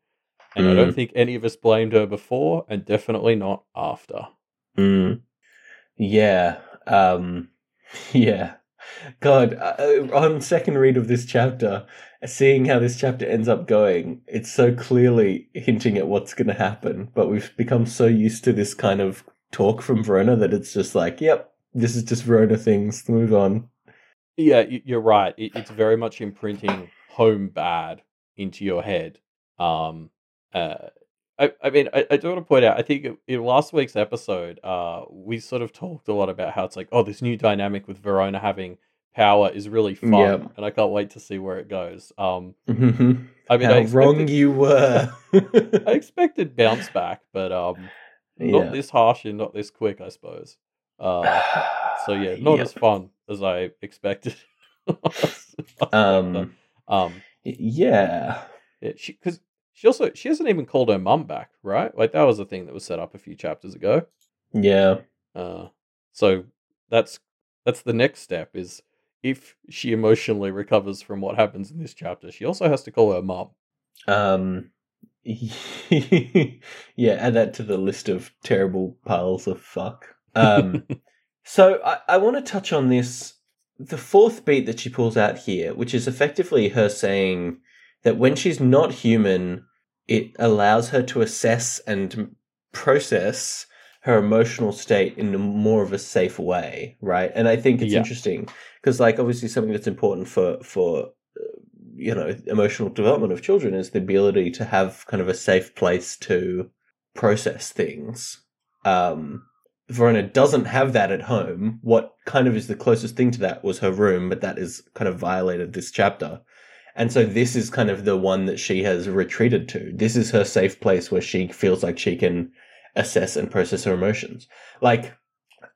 And I don't think any of us blamed her before, and definitely not after. Mm. Yeah. Um, yeah. God, uh, on second read of this chapter, seeing how this chapter ends up going, it's so clearly hinting at what's going to happen. But we've become so used to this kind of talk from Verona that it's just like, yep, this is just Verona things. Move on. Yeah, you're right. It's very much imprinting home bad into your head. Um, uh, I, I mean, I, I do want to point out. I think in last week's episode, uh, we sort of talked a lot about how it's like, oh, this new dynamic with Verona having power is really fun, Yep. and I can't wait to see where it goes. Um, Mhm. I mean, how I wrong you were. I expected bounce back, but um, not yeah. this harsh and not this quick, I suppose. Uh, so yeah, not Yep. as fun as I expected. Um, um, yeah. yeah, because she also she hasn't even called her mum back, right? Like that was a thing that was set up a few chapters ago. Yeah. Uh, so that's that's the next step is if she emotionally recovers from what happens in this chapter, she also has to call her mum. Um, yeah, add that to the list of terrible piles of fuck. Um, so I, I want to touch on this the fourth beat that she pulls out here, which is effectively her saying that when she's not human, it allows her to assess and process her emotional state in a more of a safe way, right? And I think it's Yeah. interesting because, like, obviously, something that's important for for uh, you know emotional development of children is the ability to have kind of a safe place to process things. Um, Verona doesn't have that at home. What kind of is the closest thing to that was her room, but that is kind of violated this chapter. And so this is kind of the one that she has retreated to. This is her safe place where she feels like she can assess and process her emotions. Like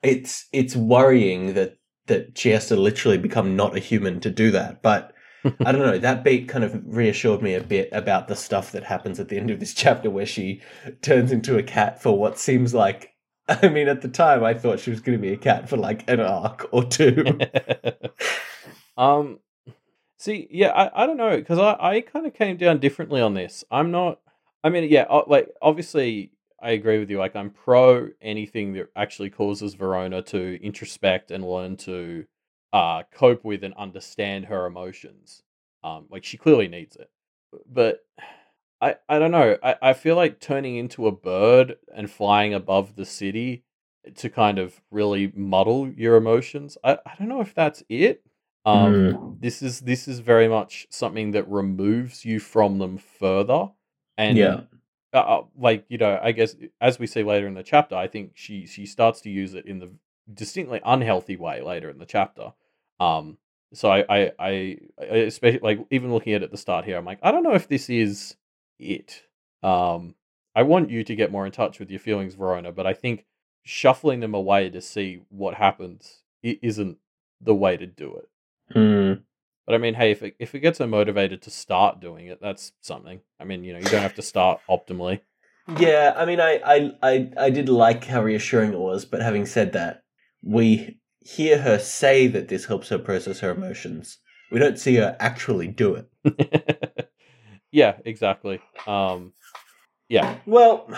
it's it's worrying that that she has to literally become not a human to do that. But I don't know, that beat kind of reassured me a bit about the stuff that happens at the end of this chapter where she turns into a cat for what seems like I mean, at the time, I thought she was going to be a cat for like an arc or two. um, see, yeah, I, I don't know because I, I kind of came down differently on this. I'm not. I mean, yeah, like obviously, I agree with you. Like, I'm pro anything that actually causes Verona to introspect and learn to uh cope with and understand her emotions. Um, like she clearly needs it, but. I, I don't know. I, I feel like turning into a bird and flying above the city to kind of really muddle your emotions. I, I don't know if that's it. Um, Mm. this is this is very much something that removes you from them further, and Yeah. uh, uh, like you know, I guess as we see later in the chapter, I think she she starts to use it in the distinctly unhealthy way later in the chapter. Um, so I I I, I especially like even looking at it at the start here, I'm like, I don't know if this is it. Um, I want you to get more in touch with your feelings, Verona, but I think shuffling them away to see what happens i- isn't the way to do it. Mm. But I mean, hey, if it, if it gets her motivated to start doing it, that's something. I mean, you know, you don't have to start optimally. Yeah, I mean, I, I, I, I did like how reassuring it was, but having said that, we hear her say that this helps her process her emotions. We don't see her actually do it. yeah, exactly. Um, yeah. Well,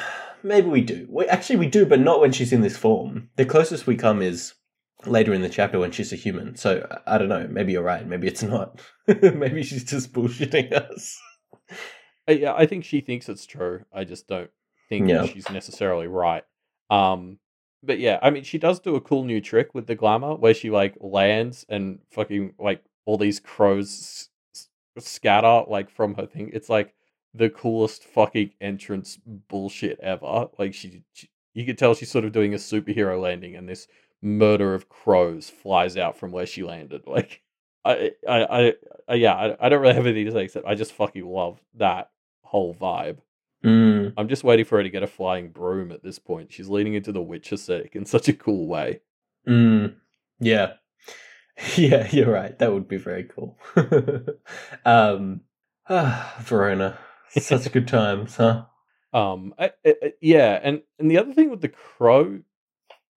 maybe we do. We, actually, we do, but not when she's in this form. The closest we come is later in the chapter when she's a human. So I don't know. Maybe you're right. Maybe it's not. maybe she's just bullshitting us. I, yeah, I think she thinks it's true. I just don't think Yeah. she's necessarily right. Um, but yeah, I mean, she does do a cool new trick with the glamour where she like lands and fucking like all these crows s- scatter like from her thing. It's like the coolest fucking entrance bullshit ever. Like she, she you could tell she's sort of doing a superhero landing, and this murder of crows flies out from where she landed. Like, I, I, I, yeah, I, I don't really have anything to say except I just fucking love that whole vibe. Mm. I'm just waiting for her to get a flying broom at this point. She's leaning into the witch aesthetic in such a cool way. Mm. Yeah. Yeah, you're right. That would be very cool. um, ah, Verona. Such good times, huh? Um, I- I- yeah, and and the other thing with the crow,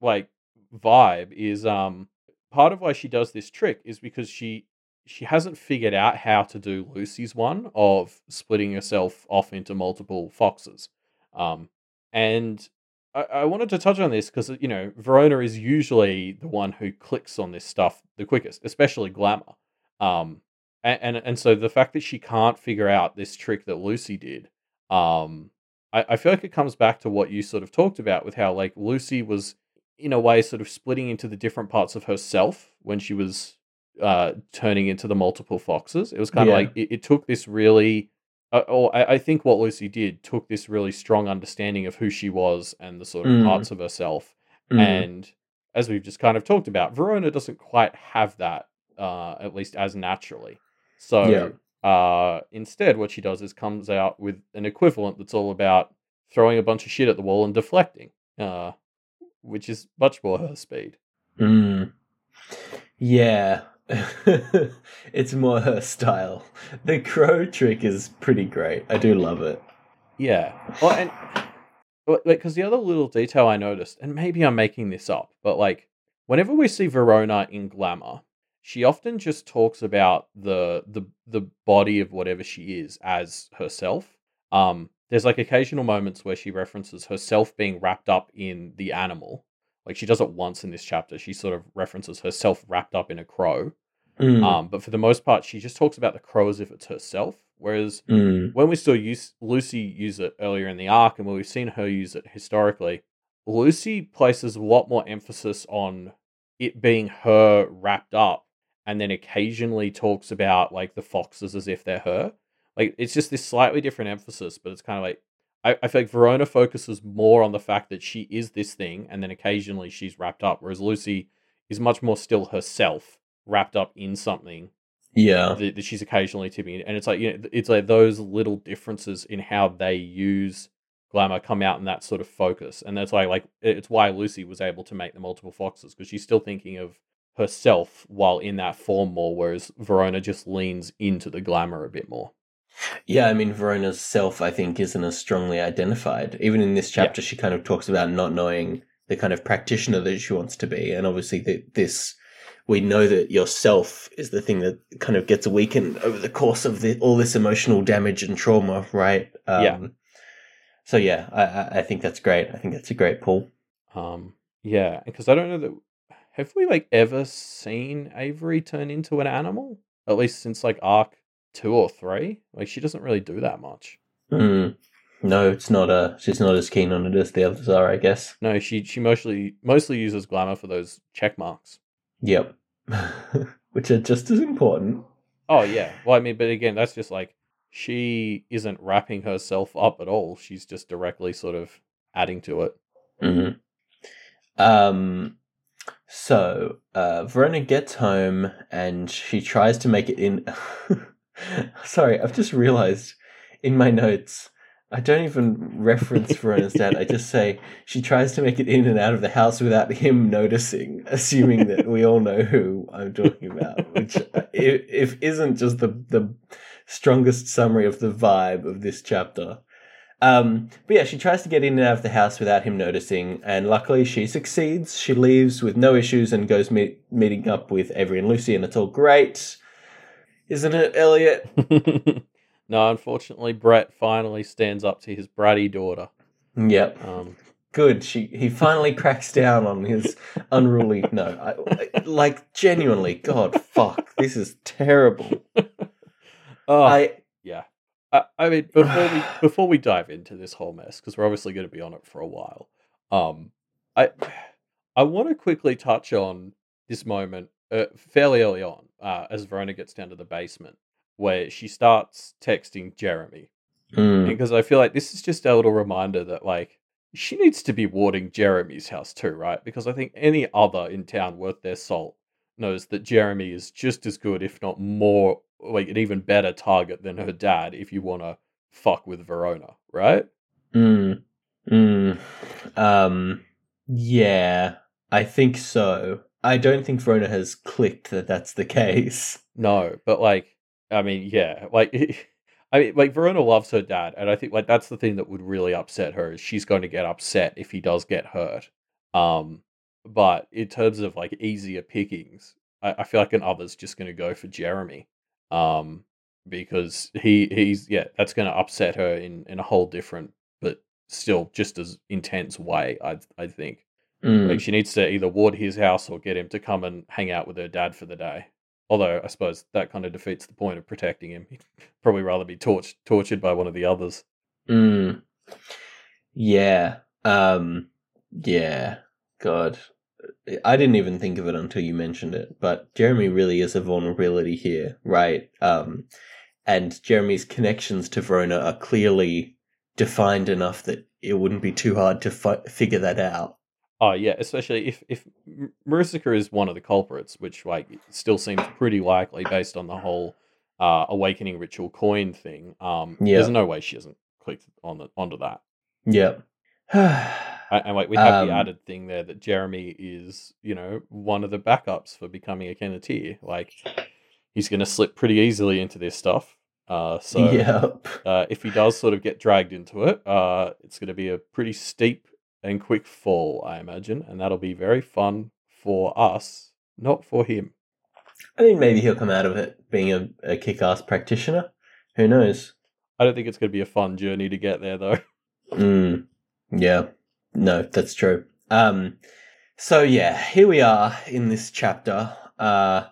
like vibe, is um part of why she does this trick is because she she hasn't figured out how to do Lucy's one of splitting herself off into multiple foxes. Um, and I, wanted to touch on this because you know Verona is usually the one who clicks on this stuff the quickest, especially glamour. Um, and, and and so the fact that she can't figure out this trick that Lucy did, um, I, I feel like it comes back to what you sort of talked about with how like Lucy was in a way sort of splitting into the different parts of herself when she was uh turning into the multiple foxes. It was kind of Yeah. like it, it took this really uh, or I, I think what Lucy did took this really strong understanding of who she was and the sort of Mm. parts of herself Mm. and as we've just kind of talked about, Verona doesn't quite have that, uh, at least as naturally. So uh, instead, what she does is comes out with an equivalent that's all about throwing a bunch of shit at the wall and deflecting, uh, which is much more her speed. Mm. Yeah. it's more her style. The crow trick is pretty great. I do love it. Yeah. Well, and because the other little detail I noticed, and maybe I'm making this up, but like whenever we see Verona in glamour, she often just talks about the the the body of whatever she is as herself. Um, there's like occasional moments where she references herself being wrapped up in the animal. Like she does it once in this chapter. She sort of references herself wrapped up in a crow. Mm. Um, but for the most part, she just talks about the crow as if it's herself. Whereas Mm. when we saw use, Lucy use it earlier in the arc, and when we've seen her use it historically, Lucy places a lot more emphasis on it being her wrapped up, and then occasionally talks about like the foxes as if they're her. Like it's just this slightly different emphasis, but it's kind of like I, I feel like Verona focuses more on the fact that she is this thing, and then occasionally she's wrapped up, whereas Lucy is much more still herself, wrapped up in something Yeah. that, that she's occasionally tipping and it's like you know it's like those little differences in how they use glamour come out in that sort of focus and that's why like it's why lucy was able to make the multiple foxes because she's still thinking of herself while in that form more whereas verona just leans into the glamour a bit more Yeah, I mean, Verona's self, I think, isn't as strongly identified. Even in this chapter, she kind of talks about not knowing the kind of practitioner that she wants to be. And obviously, the, this, we know that yourself is the thing that kind of gets weakened over the course of the, all this emotional damage and trauma, right? Um, Yeah. So, yeah, I, I- think that's great. I think that's a great pull. um yeah because i don't know that have we like ever seen avery turn into an animal at least since like arc two or three like she doesn't really do that much Mm. No, it's not. Uh, she's not as keen on it as the others are, I guess. no she she mostly mostly uses glamour for those check marks Yep. Which are just as important. Oh yeah. Well, I mean, but again, that's just like she isn't wrapping herself up at all. She's just directly sort of adding to it. hmm Um. So, uh, Verona gets home and she tries to make it in. Sorry, I've just realized in my notes I don't even reference Verona's dad. I just say she tries to make it in and out of the house without him noticing, assuming that we all know who I'm talking about, which if, if isn't just the the strongest summary of the vibe of this chapter. Um, but yeah, she tries to get in and out of the house without him noticing, and luckily she succeeds. She leaves with no issues and goes meet, meeting up with Avery and Lucy, and it's all great. Isn't it, Elliot? no, unfortunately, Brett finally stands up to his bratty daughter. Yep. Um, Good. She he finally cracks down on his unruly. No, I, I- like genuinely, God, fuck, this is terrible. oh, I yeah. I, I mean, before we before we dive into this whole mess, because we're obviously going to be on it for a while. Um, I I want to quickly touch on this moment uh, fairly early on, uh, as Verona gets down to the basement, where she starts texting Jeremy, Mm, because I feel like this is just a little reminder that like she needs to be warding Jeremy's house too, right? Because I think any other in town worth their salt knows that Jeremy is just as good, if not more, like an even better target than her dad. If you want to fuck with Verona, right? mm, mm. Um, yeah, I think so. I don't think Verona has clicked that that's the case. No, but like, I mean, yeah, like. I mean, like Verona loves her dad, and I think like that's the thing that would really upset her is she's going to get upset if he does get hurt. Um, but in terms of like easier pickings, I, I feel like an other's just going to go for Jeremy, um, because he he's yeah that's going to upset her in in a whole different but still just as intense way. I I think Mm, like she needs to either ward his house or get him to come and hang out with her dad for the day. Although I suppose that kind of defeats the point of protecting him. He'd probably rather be torch- tortured by one of the others. mm. Yeah. Um, yeah. God. I didn't even think of it until you mentioned it, but Jeremy really is a vulnerability here, right? Um, and Jeremy's connections to Verona are clearly defined enough that it wouldn't be too hard to fi- figure that out. Oh yeah, especially if if M- Maricica is one of the culprits, which like still seems pretty likely based on the whole uh, awakening ritual coin thing. Um, Yeah. there's no way she hasn't clicked on the onto that. Yeah. And, and like we have Um, the added thing there that Jeremy is, you know, one of the backups for becoming a Kenneteer. Like he's going to slip pretty easily into this stuff. Uh, so yep. uh, if he does sort of get dragged into it, uh, it's going to be a pretty steep and quick fall, I imagine, and that'll be very fun for us, not for him. I think maybe he'll come out of it being a, a kick ass practitioner. Who knows? I don't think it's going to be a fun journey to get there, though. Mm, yeah. No, that's true. Um, so yeah, here we are in this chapter. Uh,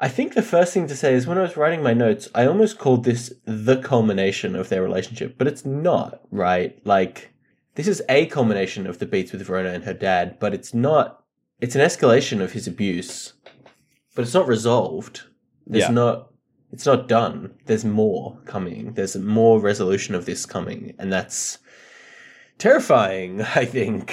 I think the first thing to say is when I was writing my notes, I almost called this the culmination of their relationship, but it's not, right? Like, this is a culmination of the beats with Verona and her dad, but it's not, it's an escalation of his abuse, but it's not resolved. There's Yeah. not, it's not done. There's more coming. There's more resolution of this coming, and that's terrifying, I think.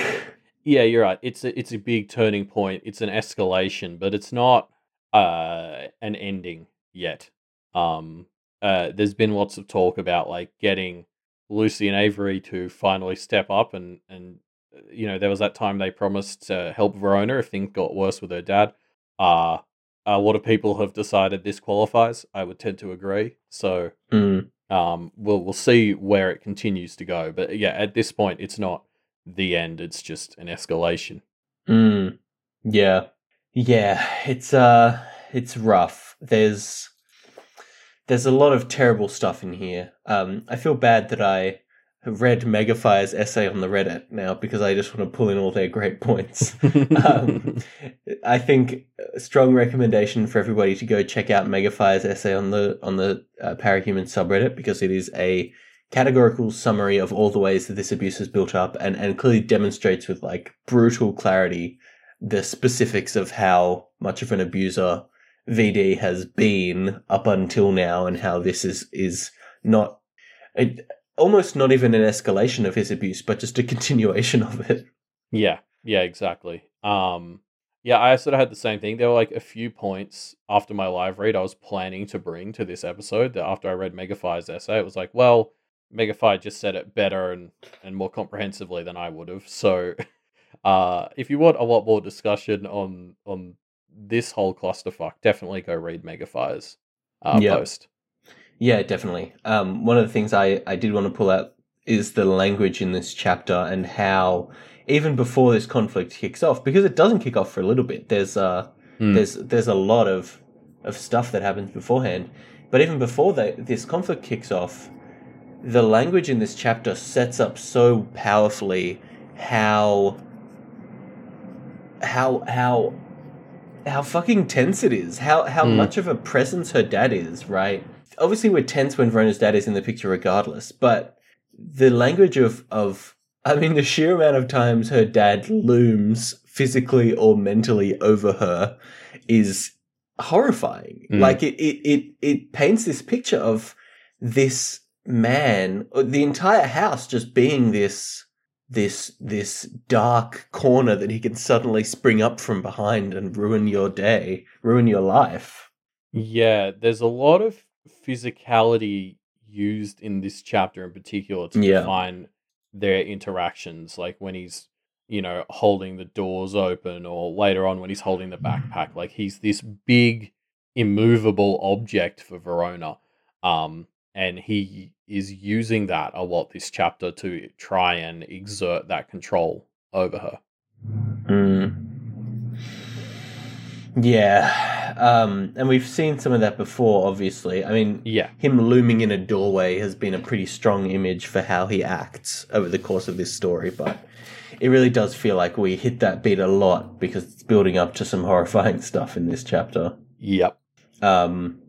Yeah, you're right. It's a, it's a big turning point. It's an escalation, but it's not uh, an ending yet. Um, uh, there's been lots of talk about like getting Lucy and Avery to finally step up, and and uh, you know there was that time they promised to help Verona if things got worse with her dad. Uh a lot of people have decided this qualifies. I would tend to agree. So Mm, um, we'll we'll see where it continues to go. But yeah, at this point, it's not the end. It's just an escalation. mm, yeah, yeah. It's uh, it's rough. There's there's a lot of terrible stuff in here. Um, I feel bad that I read Megafire's essay on the Reddit now because I just want to pull in all their great points. um, I think a strong recommendation for everybody to go check out Megafire's essay on the on the uh, Parahuman subreddit because it is a categorical summary of all the ways that this abuse is built up and and clearly demonstrates with like brutal clarity the specifics of how much of an abuser VD has been up until now and how this is is not it, almost not even an escalation of his abuse but just a continuation of it. yeah, yeah, exactly. Um, yeah, I sort of had the same thing. There were like a few points after my live read I was planning to bring to this episode that after I read Megafire's essay, it was like, well, Megafire just said it better and, and more comprehensively than I would have. So, uh, if you want a lot more discussion on on this whole clusterfuck, definitely go read Megafire's uh, Yeah. post. Yeah, definitely. Um, one of the things I, I did want to pull out is the language in this chapter and how even before this conflict kicks off, because it doesn't kick off for a little bit. There's uh, Hmm. there's there's a lot of of stuff that happens beforehand, but even before that, this conflict kicks off, the language in this chapter sets up so powerfully how how how how fucking tense it is. How how Hmm. much of a presence her dad is, right? Obviously we're tense when Verona's dad is in the picture regardless, but the language of of I mean the sheer amount of times her dad looms physically or mentally over her is horrifying. Hmm. Like it it it it paints this picture of this man, or the entire house just being this this this dark corner that he can suddenly spring up from behind and ruin your day, ruin your life. Yeah, there's a lot of physicality used in this chapter in particular to Yeah. define their interactions. Like when he's, you know, holding the doors open, or later on when he's holding the backpack. Like he's this big, immovable object for Verona. Um, and he is using that a lot this chapter to try and exert that control over her. Mm. Yeah, um, and we've seen some of that before. Obviously, I mean, Yeah. him looming in a doorway has been a pretty strong image for how he acts over the course of this story, but it really does feel like we hit that beat a lot because it's building up to some horrifying stuff in this chapter. Yep. Um,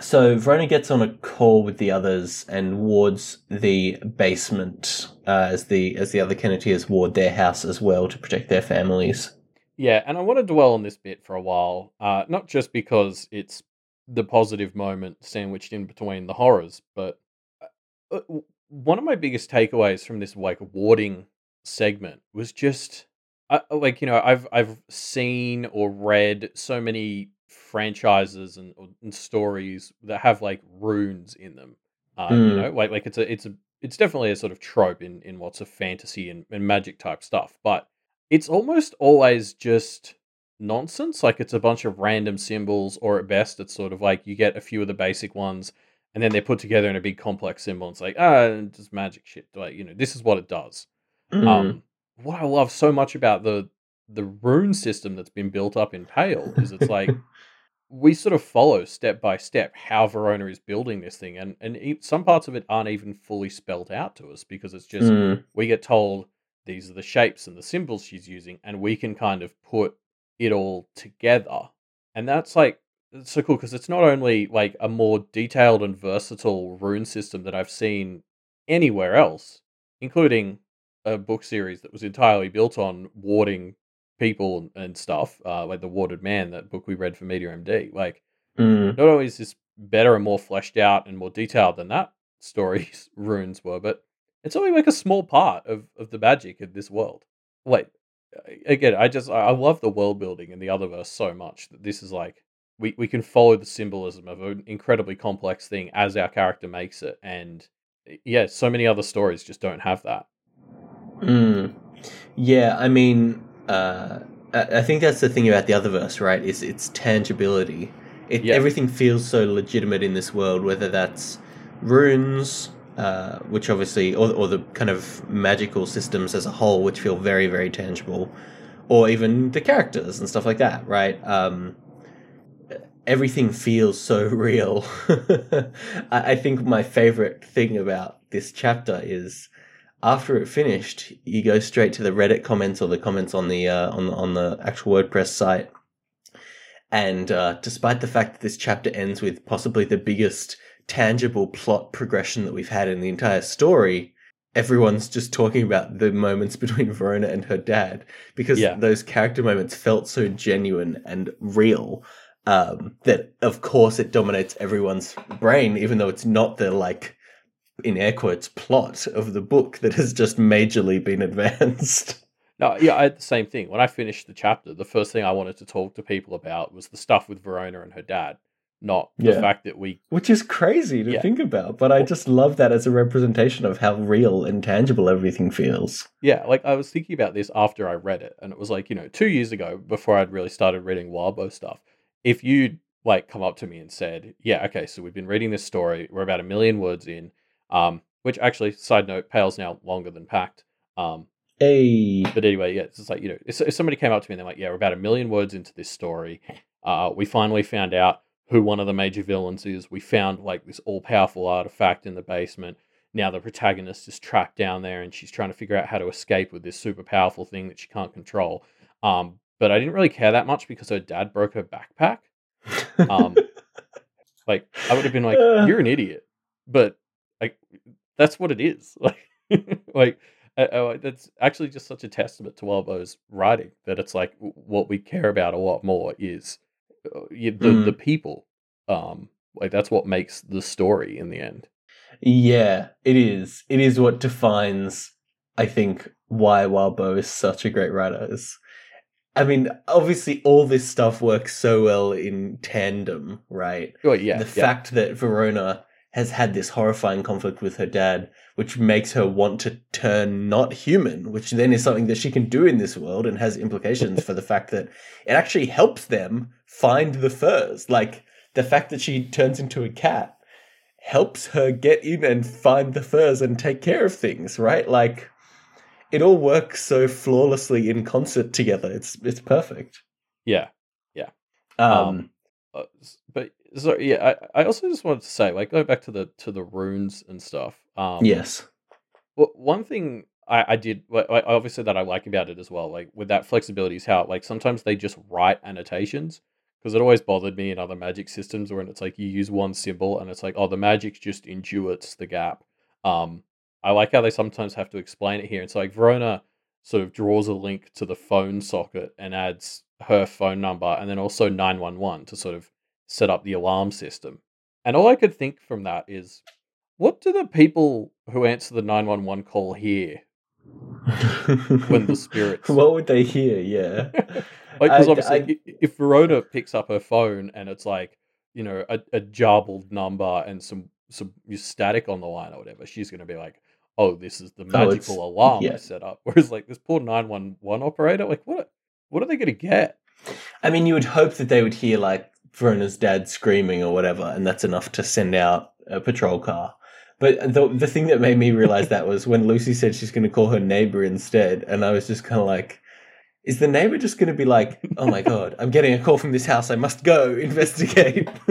so Verona gets on a call with the others and wards the basement uh, as the as the other Kenneteers ward their house as well to protect their families. Yeah, and I want to dwell on this bit for a while, uh, not just because it's the positive moment sandwiched in between the horrors, but uh, uh, one of my biggest takeaways from this like warding segment was just uh, like you know I've I've seen or read so many franchises and, and stories that have like runes in them. Uh, You Mm. know, like like it's a it's a it's definitely a sort of trope in in lots of fantasy and, and magic type stuff, but it's almost always just nonsense. Like it's a bunch of random symbols, or at best, it's sort of like you get a few of the basic ones, and then they're put together in a big complex symbol. And It's like ah, just magic shit. Like you know, this is what it does. Mm. Um, what I love so much about the the rune system that's been built up in Pale is it's like we sort of follow step by step how Verona is building this thing, and and some parts of it aren't even fully spelled out to us because it's just Mm. we get told these are the shapes and the symbols she's using, and we can kind of put it all together, and that's like it's so cool because it's not only like a more detailed and versatile rune system that I've seen anywhere else, including a book series that was entirely built on warding people and- stuff, uh, like the Warded Man, that book we read for Media MD. Like, Mm. not only is this better and more fleshed out and more detailed than that story's runes were, but it's only like a small part of, of the magic of this world. Like, again, I just I I love the world building in the other verse so much that this is like we, we can follow the symbolism of an incredibly complex thing as our character makes it, and yeah, so many other stories just don't have that. Mm. Yeah, I mean, uh, I think that's the thing about the other verse, right? Is its tangibility. It, Yeah. Everything feels so legitimate in this world, whether that's runes, uh, which obviously, or, or the kind of magical systems as a whole, which feel very, very tangible, or even the characters and stuff like that, right? Um, everything feels so real. I, I think my favorite thing about this chapter is after it finished, you go straight to the Reddit comments or the comments on the uh, on the, on the actual WordPress site. And uh, despite the fact that this chapter ends with possibly the biggest tangible plot progression that we've had in the entire story, everyone's just talking about the moments between Verona and her dad because Yeah. those character moments felt so genuine and real um, that, of course, it dominates everyone's brain, even though it's not the like in air quotes plot of the book that has just majorly been advanced. No, yeah, I had the same thing. When I finished the chapter, the first thing I wanted to talk to people about was the stuff with Verona and her dad. not the Yeah. fact that we Which is crazy to Yeah. think about, but I just love that as a representation of how real and tangible everything feels. Yeah, like I was thinking about this after I read it, and it was like, you know, two years ago, before I'd really started reading Wildbow stuff, if you'd like come up to me and said, Yeah, okay, so we've been reading this story, we're about a million words in, um, which actually, side note, Pale's now longer than Pact. Um, Hey, but anyway, yeah, it's just like, you know, if, if somebody came up to me and they're like, Yeah, we're about a million words into this story. Uh, we finally found out who one of the major villains is. We found like this all powerful artifact in the basement. Now the protagonist is trapped down there and she's trying to figure out how to escape with this super powerful thing that she can't control. Um, but I didn't really care that much because her dad broke her backpack. Um, Like I would have been like, Uh. "You're an idiot," but like that's what it is. Like, like uh, uh, that's actually just such a testament to Wildbow's writing that it's like what we care about a lot more is uh, the Mm. the people. Um, like that's what makes the story in the end. Yeah, it is. It is what defines, I think, why Wildbow is such a great writer. Is, I mean, obviously, all this stuff works so well in tandem, right? Oh yeah, the yeah. fact that Verona has had this horrifying conflict with her dad, which makes her want to turn not human, which then is something that she can do in this world and has implications for the fact that it actually helps them find the furs. Like the fact that she turns into a cat helps her get in and find the furs and take care of things, right? Like it all works so flawlessly in concert together. It's it's perfect. yeah. Um, Um, Uh, but so yeah, I, I also just wanted to say, like, go back to the to the runes and stuff. Um, yes. Well, one thing I, I did, like, I- obviously, that I like about it as well, like with that flexibility, is how like sometimes they just write annotations because it always bothered me in other magic systems when it's like you use one symbol and it's like, oh, the magic just intuits the gap. Um, I like how they sometimes have to explain it here. It's like Verona sort of draws a link to the phone socket and adds her phone number and then also 911 to sort of set up the alarm system. And all I could think from that is what do the people who answer the 911 call hear? When the spirits- what would they hear? Yeah. Like, because obviously, i if Verona picks up her phone and it's like, you know, a, a jarbled number and some some static on the line or whatever, she's going to be like, "Oh, this is the Oh, magical alarm yeah. I set up." Whereas, like this poor nine one one operator, like, what what are they going to get? I mean, you would hope that they would hear like Verona's dad screaming or whatever, and that's enough to send out a patrol car. But the the thing that made me realize that was when Lucy said she's going to call her neighbor instead, and I was just kind of like, is the neighbor just going to be like, "Oh my god, I'm getting a call from this house. I must go investigate."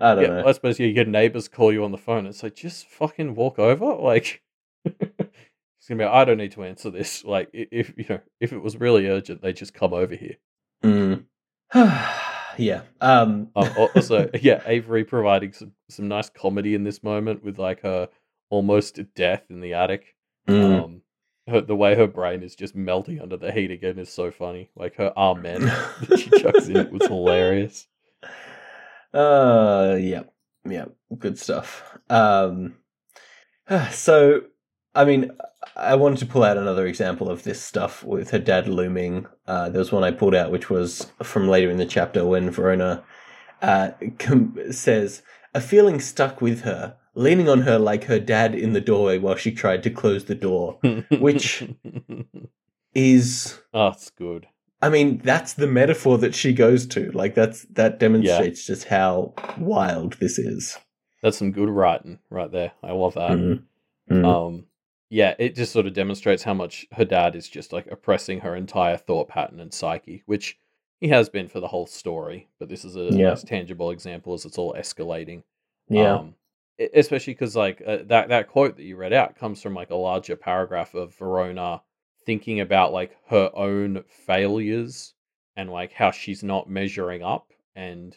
I don't Yeah, know. I suppose yeah, your neighbors call you on the phone. It's like just fucking walk over. Like, it's gonna be. I don't need to answer this. Like, if you know, if it was really urgent, they just come over here. Mm. yeah. Um. Um, also, yeah, Avery providing some, some nice comedy in this moment with like her almost death in the attic. mm. Um, her, the way her brain is just melting under the heat again is so funny. Like her amen that she chucks in it was hilarious. Uh, yeah, yeah, good stuff. Um, so, I mean, I wanted to pull out another example of this stuff with her dad looming. Uh, there was one I pulled out, which was from later in the chapter when Verona uh, com- says, A feeling stuck with her, leaning on her like her dad in the doorway while she tried to close the door. Which- Is oh, it's good. I mean, that's the metaphor that she goes to. Like that's that demonstrates just how wild this is. That's some good writing right there. I love that. Mhm. Mhm. Um, yeah, it just sort of demonstrates how much her dad is just like oppressing her entire thought pattern and psyche, which he has been for the whole story. But this is a Yeah. nice tangible example as it's all escalating. yeah. Um, especially because like uh, that that quote that you read out comes from like a larger paragraph of Verona thinking about like her own failures and like how she's not measuring up and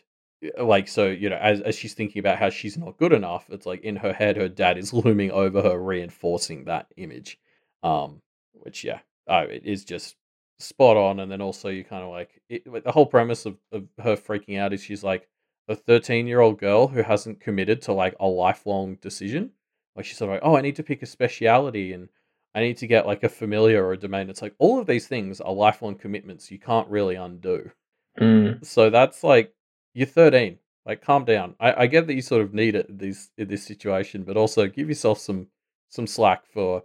like so you know as as she's thinking about how she's not good enough it's like in her head her dad is looming over her reinforcing that image. Um which yeah uh, it is just spot on and then also you kind of like it, the whole premise of, of her freaking out is she's like a 13 year old girl who hasn't committed to like a lifelong decision. Like she's sort of like oh i need to pick a speciality and i need to get like a familiar or a domain. It's like all of these things are lifelong commitments you can't really undo. Mm. so that's like you're 13. Like, calm down. I, I get that you sort of need it in this in this situation, but also give yourself some some slack for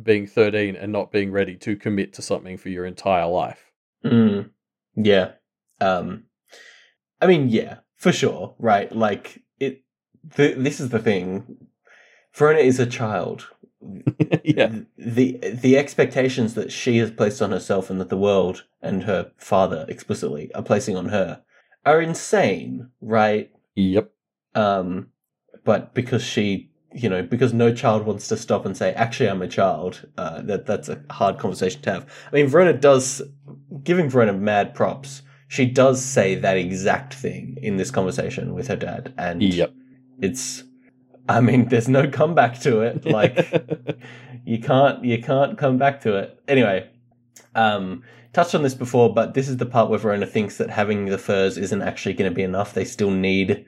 being 13 and not being ready to commit to something for your entire life. Mm, yeah. Um, I mean, yeah, for sure, right? Like it. Th- this is the thing. Verona is a child. yeah. The the expectations that she has placed on herself and that the world and her father explicitly are placing on her are insane, right? Yep. Um, but because she, you know, because no child wants to stop and say, "Actually, I'm a child," uh, that that's a hard conversation to have. I mean, Verona does, giving Verona mad props. She does say that exact thing in this conversation with her dad, and Yep. it's. I mean, there's no comeback to it. Like you can't you can't come back to it. Anyway, um, touched on this before, but this is the part where Verona thinks that having the furs isn't actually going to be enough. They still need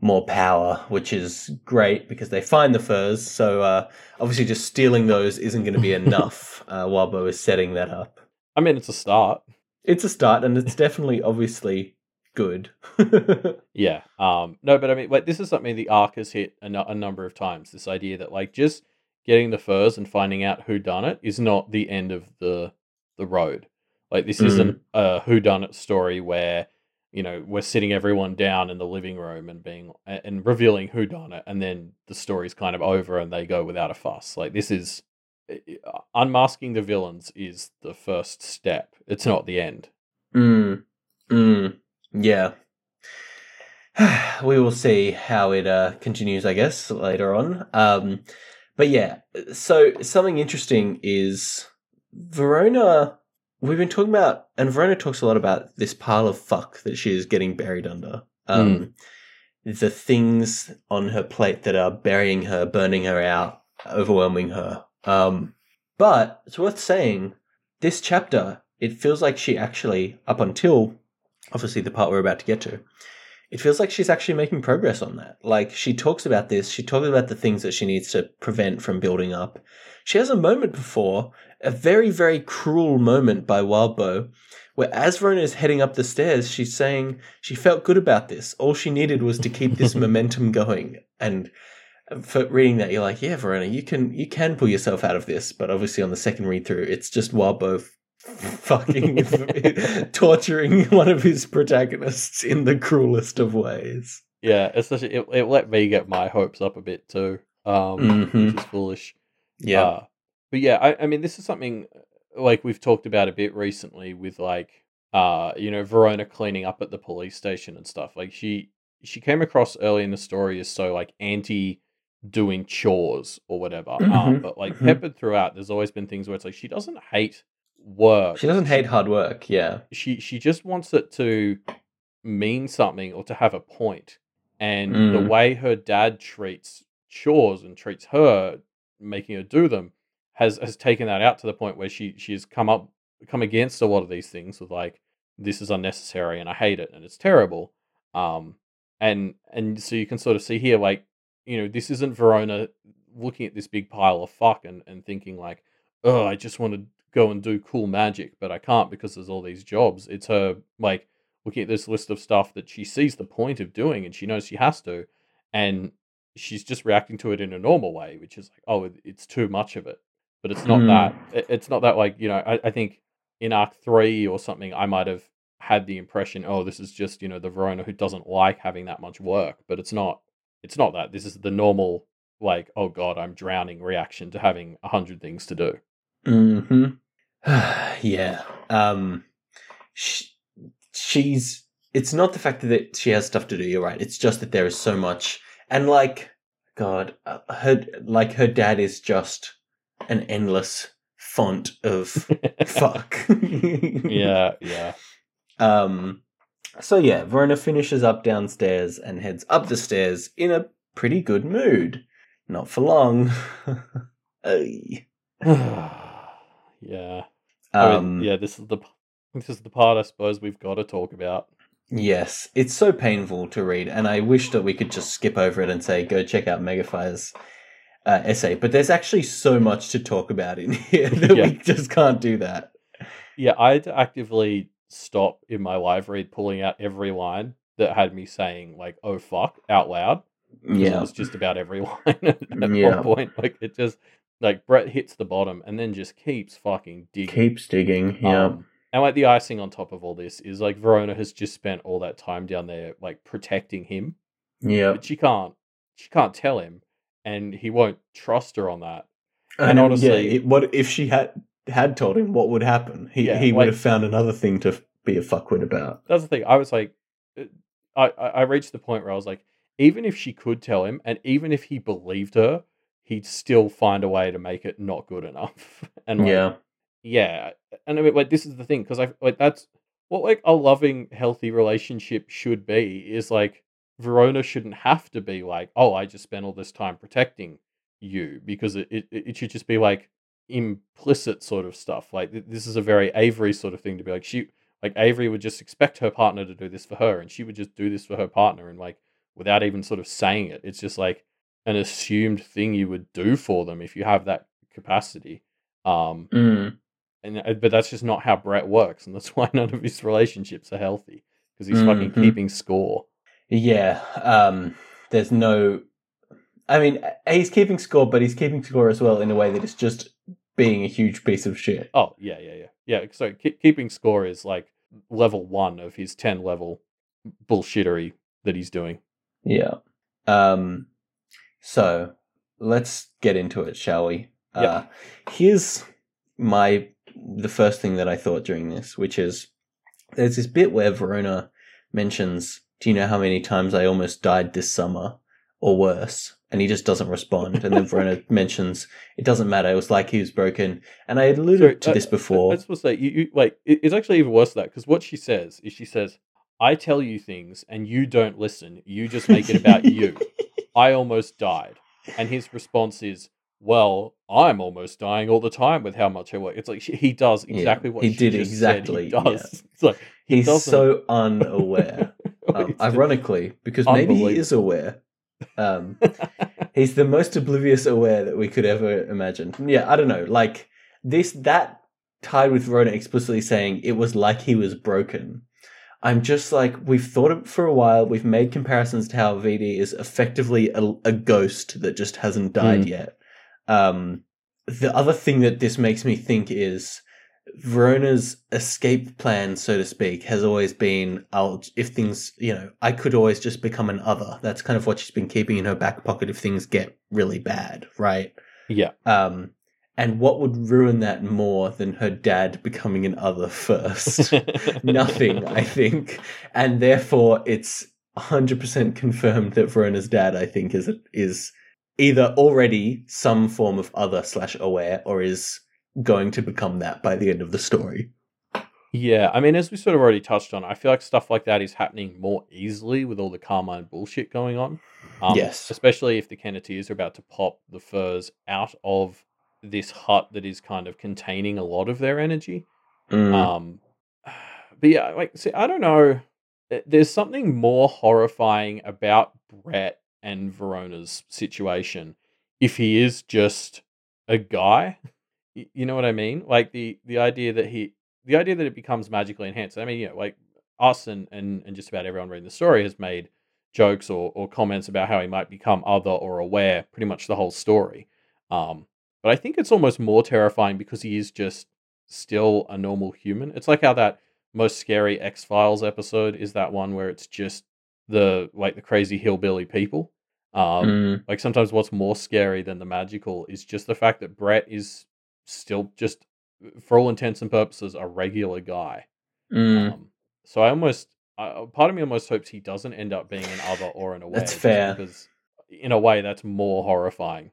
more power, which is great because they find the furs. So uh, obviously, just stealing those isn't going to be enough. uh, Wildbow is setting that up. I mean, it's a start. It's a start, and it's definitely, obviously, good. Yeah. Um. No, but I mean, like, this is something the arc has hit a, a number of times. This idea that like just getting the furs and finding out who done it is not the end of the the road. Like this isn't a who done it story where you know we're sitting everyone down in the living room and being and revealing who done it, and then the story's kind of over and they go without a fuss. Like this is uh, unmasking the villains is the first step. It's not the end. Mm. Mm. Yeah. we will see how it uh, continues, I guess, later on. Um, but yeah, so something interesting is Verona. We've been talking about, and Verona talks a lot about this pile of fuck that she is getting buried under. Um, The things on her plate that are burying her, burning her out, overwhelming her. Um, but it's worth saying this chapter, it feels like she actually, up until obviously the part we're about to get to, it feels like she's actually making progress on that. Like she talks about this, she talks about the things that she needs to prevent from building up. She has a moment before, a very, very cruel moment by Wildbow, where as Verona is heading up the stairs, she's saying she felt good about this. All she needed was to keep this momentum going. And um, for reading that, you're like, yeah, Verona, you can you can pull yourself out of this. But obviously, on the second read through, it's just Wildbow fucking torturing one of his protagonists in the cruelest of ways. Yeah, especially it, it let me get my hopes up a bit too. Um, Mhm. which is foolish. Yeah. Uh, but yeah, I, I mean, this is something uh, like we've talked about a bit recently with like, uh, you know, Verona cleaning up at the police station and stuff. Like she she came across early in the story as so like anti doing chores or whatever. Um, Mhm, but like mhm. peppered throughout, there's always been things where it's like she doesn't hate work. she doesn't hate hard work. Yeah. she she just wants it to mean something or to have a point. and the Mm. way her dad treats chores and treats her making her do them has has taken that out to the point where she she's come up come against a lot of these things with like this is unnecessary and I hate it and it's terrible um and and so you can sort of see here like you know this isn't Verona looking at this big pile of fuck and, and thinking like oh I just want to go and do cool magic but I can't because there's all these jobs it's her like looking at this list of stuff that she sees the point of doing and she knows she has to and she's just reacting to it in a normal way which is like oh it's too much of it but it's not Mm. that it's not that like you know I, I think in arc three or something i might have had the impression oh this is just you know the verona who doesn't like having that much work but it's not it's not that this is the normal like oh god i'm drowning reaction to having a hundred things to do Hmm. yeah. Um. Sh- she's. It's not the fact that she has stuff to do. You're right. It's just that there is so much, and like, God, uh, her like her dad is just an endless font of fuck. yeah yeah Um. So yeah, Verona finishes up downstairs and heads up the stairs in a pretty good mood. Not for long. Ay. yeah I mean, um, yeah this is the this is the part i suppose we've got to talk about Yes, it's so painful to read, and I wish that we could just skip over it and say, go check out Megafire's uh, essay. But there's actually so much to talk about in here that Yeah. we just can't do that. Yeah, I had to actively stop in my live read pulling out every line that had me saying like "oh fuck" out loud. Yeah. it was just about every line at Yeah. one point. Like it just like Brett hits the bottom and then just keeps fucking digging. Keeps digging. Yeah. Um, and like the icing on top of all this is like Verona has just spent all that time down there like protecting him, yeah. but she can't she can't tell him, and he won't trust her on that. And, and um, honestly- yeah, it, what if she had had told him what would happen? He Yeah, he would like- have found another thing to be a fuckwit about. That's the thing. I was like, uh, I I reached the point where I was like, even if she could tell him, and even if he believed her, he'd still find a way to make it not good enough. and like, yeah. yeah and i mean like this is the thing because i like that's what like a loving healthy relationship should be is like verona shouldn't have to be like oh i just spent all this time protecting you because it, it, it should just be like implicit sort of stuff like th- this is a very avery sort of thing to be like she like avery would just expect her partner to do this for her and she would just do this for her partner and like without even sort of saying it it's just like an assumed thing you would do for them if you have that capacity um Mm. and uh, but that's just not how Brett works, and that's why none of his relationships are healthy because he's fucking Mhm. keeping score. Yeah. Um. There's no. I mean, he's keeping score, but he's keeping score as well in a way that is just being a huge piece of shit. Oh yeah, yeah, yeah, yeah. So ke- keeping score is like level one of his ten level bullshittery that he's doing. Yeah. Um. So let's get into it, shall we? Yeah. Uh, here's my the first thing that I thought during this, which is there's this bit where Verona mentions, "Do you know how many times I almost died this summer, or worse?" And he just doesn't respond. And then Verona mentions, "It doesn't matter. It was like he was broken." And I alluded Sorry, to I- this I- before. I to say, you, you like it- it's actually even worse than that because what she says is she says, "I tell you things and you don't listen. You just make it about you." I almost died. And his response is, Well, I'm almost dying all the time with how much I work. It's like he does Yeah, exactly what he did exactly, he does. It's like he He's doesn't. so unaware. Um, ironically, because maybe he is aware. Um, he's the most oblivious aware that we could ever imagine. Yeah, I don't know. Like this, that tied with Verona explicitly saying it was like he was broken. I'm just like we've thought it for a while. We've made comparisons to how VD is effectively a, a ghost that just hasn't died Mm. yet. Um, the other thing that this makes me think is Verona's escape plan, so to speak, has always been I'll if things you know, I could always just become an other. That's kind of what she's been keeping in her back pocket if things get really bad, right? yeah. Um and what would ruin that more than her dad becoming an other first? Nothing, I think. And therefore it's 100% confirmed that Verona's dad, I think, is is either already some form of other slash aware or is going to become that by the end of the story. Yeah, I mean, as we sort of already touched on, I feel like stuff like that is happening more easily with all the Carmine bullshit going on. Um, Yes. Especially if the Kenneteers are about to pop the furs out of this hut that is kind of containing a lot of their energy. Mm. Um, but yeah, like, see, I don't know. There's something more horrifying about Brett and Verona's situation if he is just a guy. You know what I mean? Like the the idea that he, the idea that it becomes magically enhanced. I mean, you know, like us and and and just about everyone reading the story has made jokes or or comments about how he might become other or aware pretty much the whole story. Um, but I think it's almost more terrifying because he is just still a normal human. It's like how that most scary X Files episode is that one where it's just the like the crazy hillbilly people. Um, Mm. Like sometimes what's more scary than the magical is just the fact that Brett is still just, for all intents and purposes, a regular guy. Mm. Um, so I almost, uh, part of me almost hopes he doesn't end up being an other or an aware. That's fair. because in a way that's more horrifying.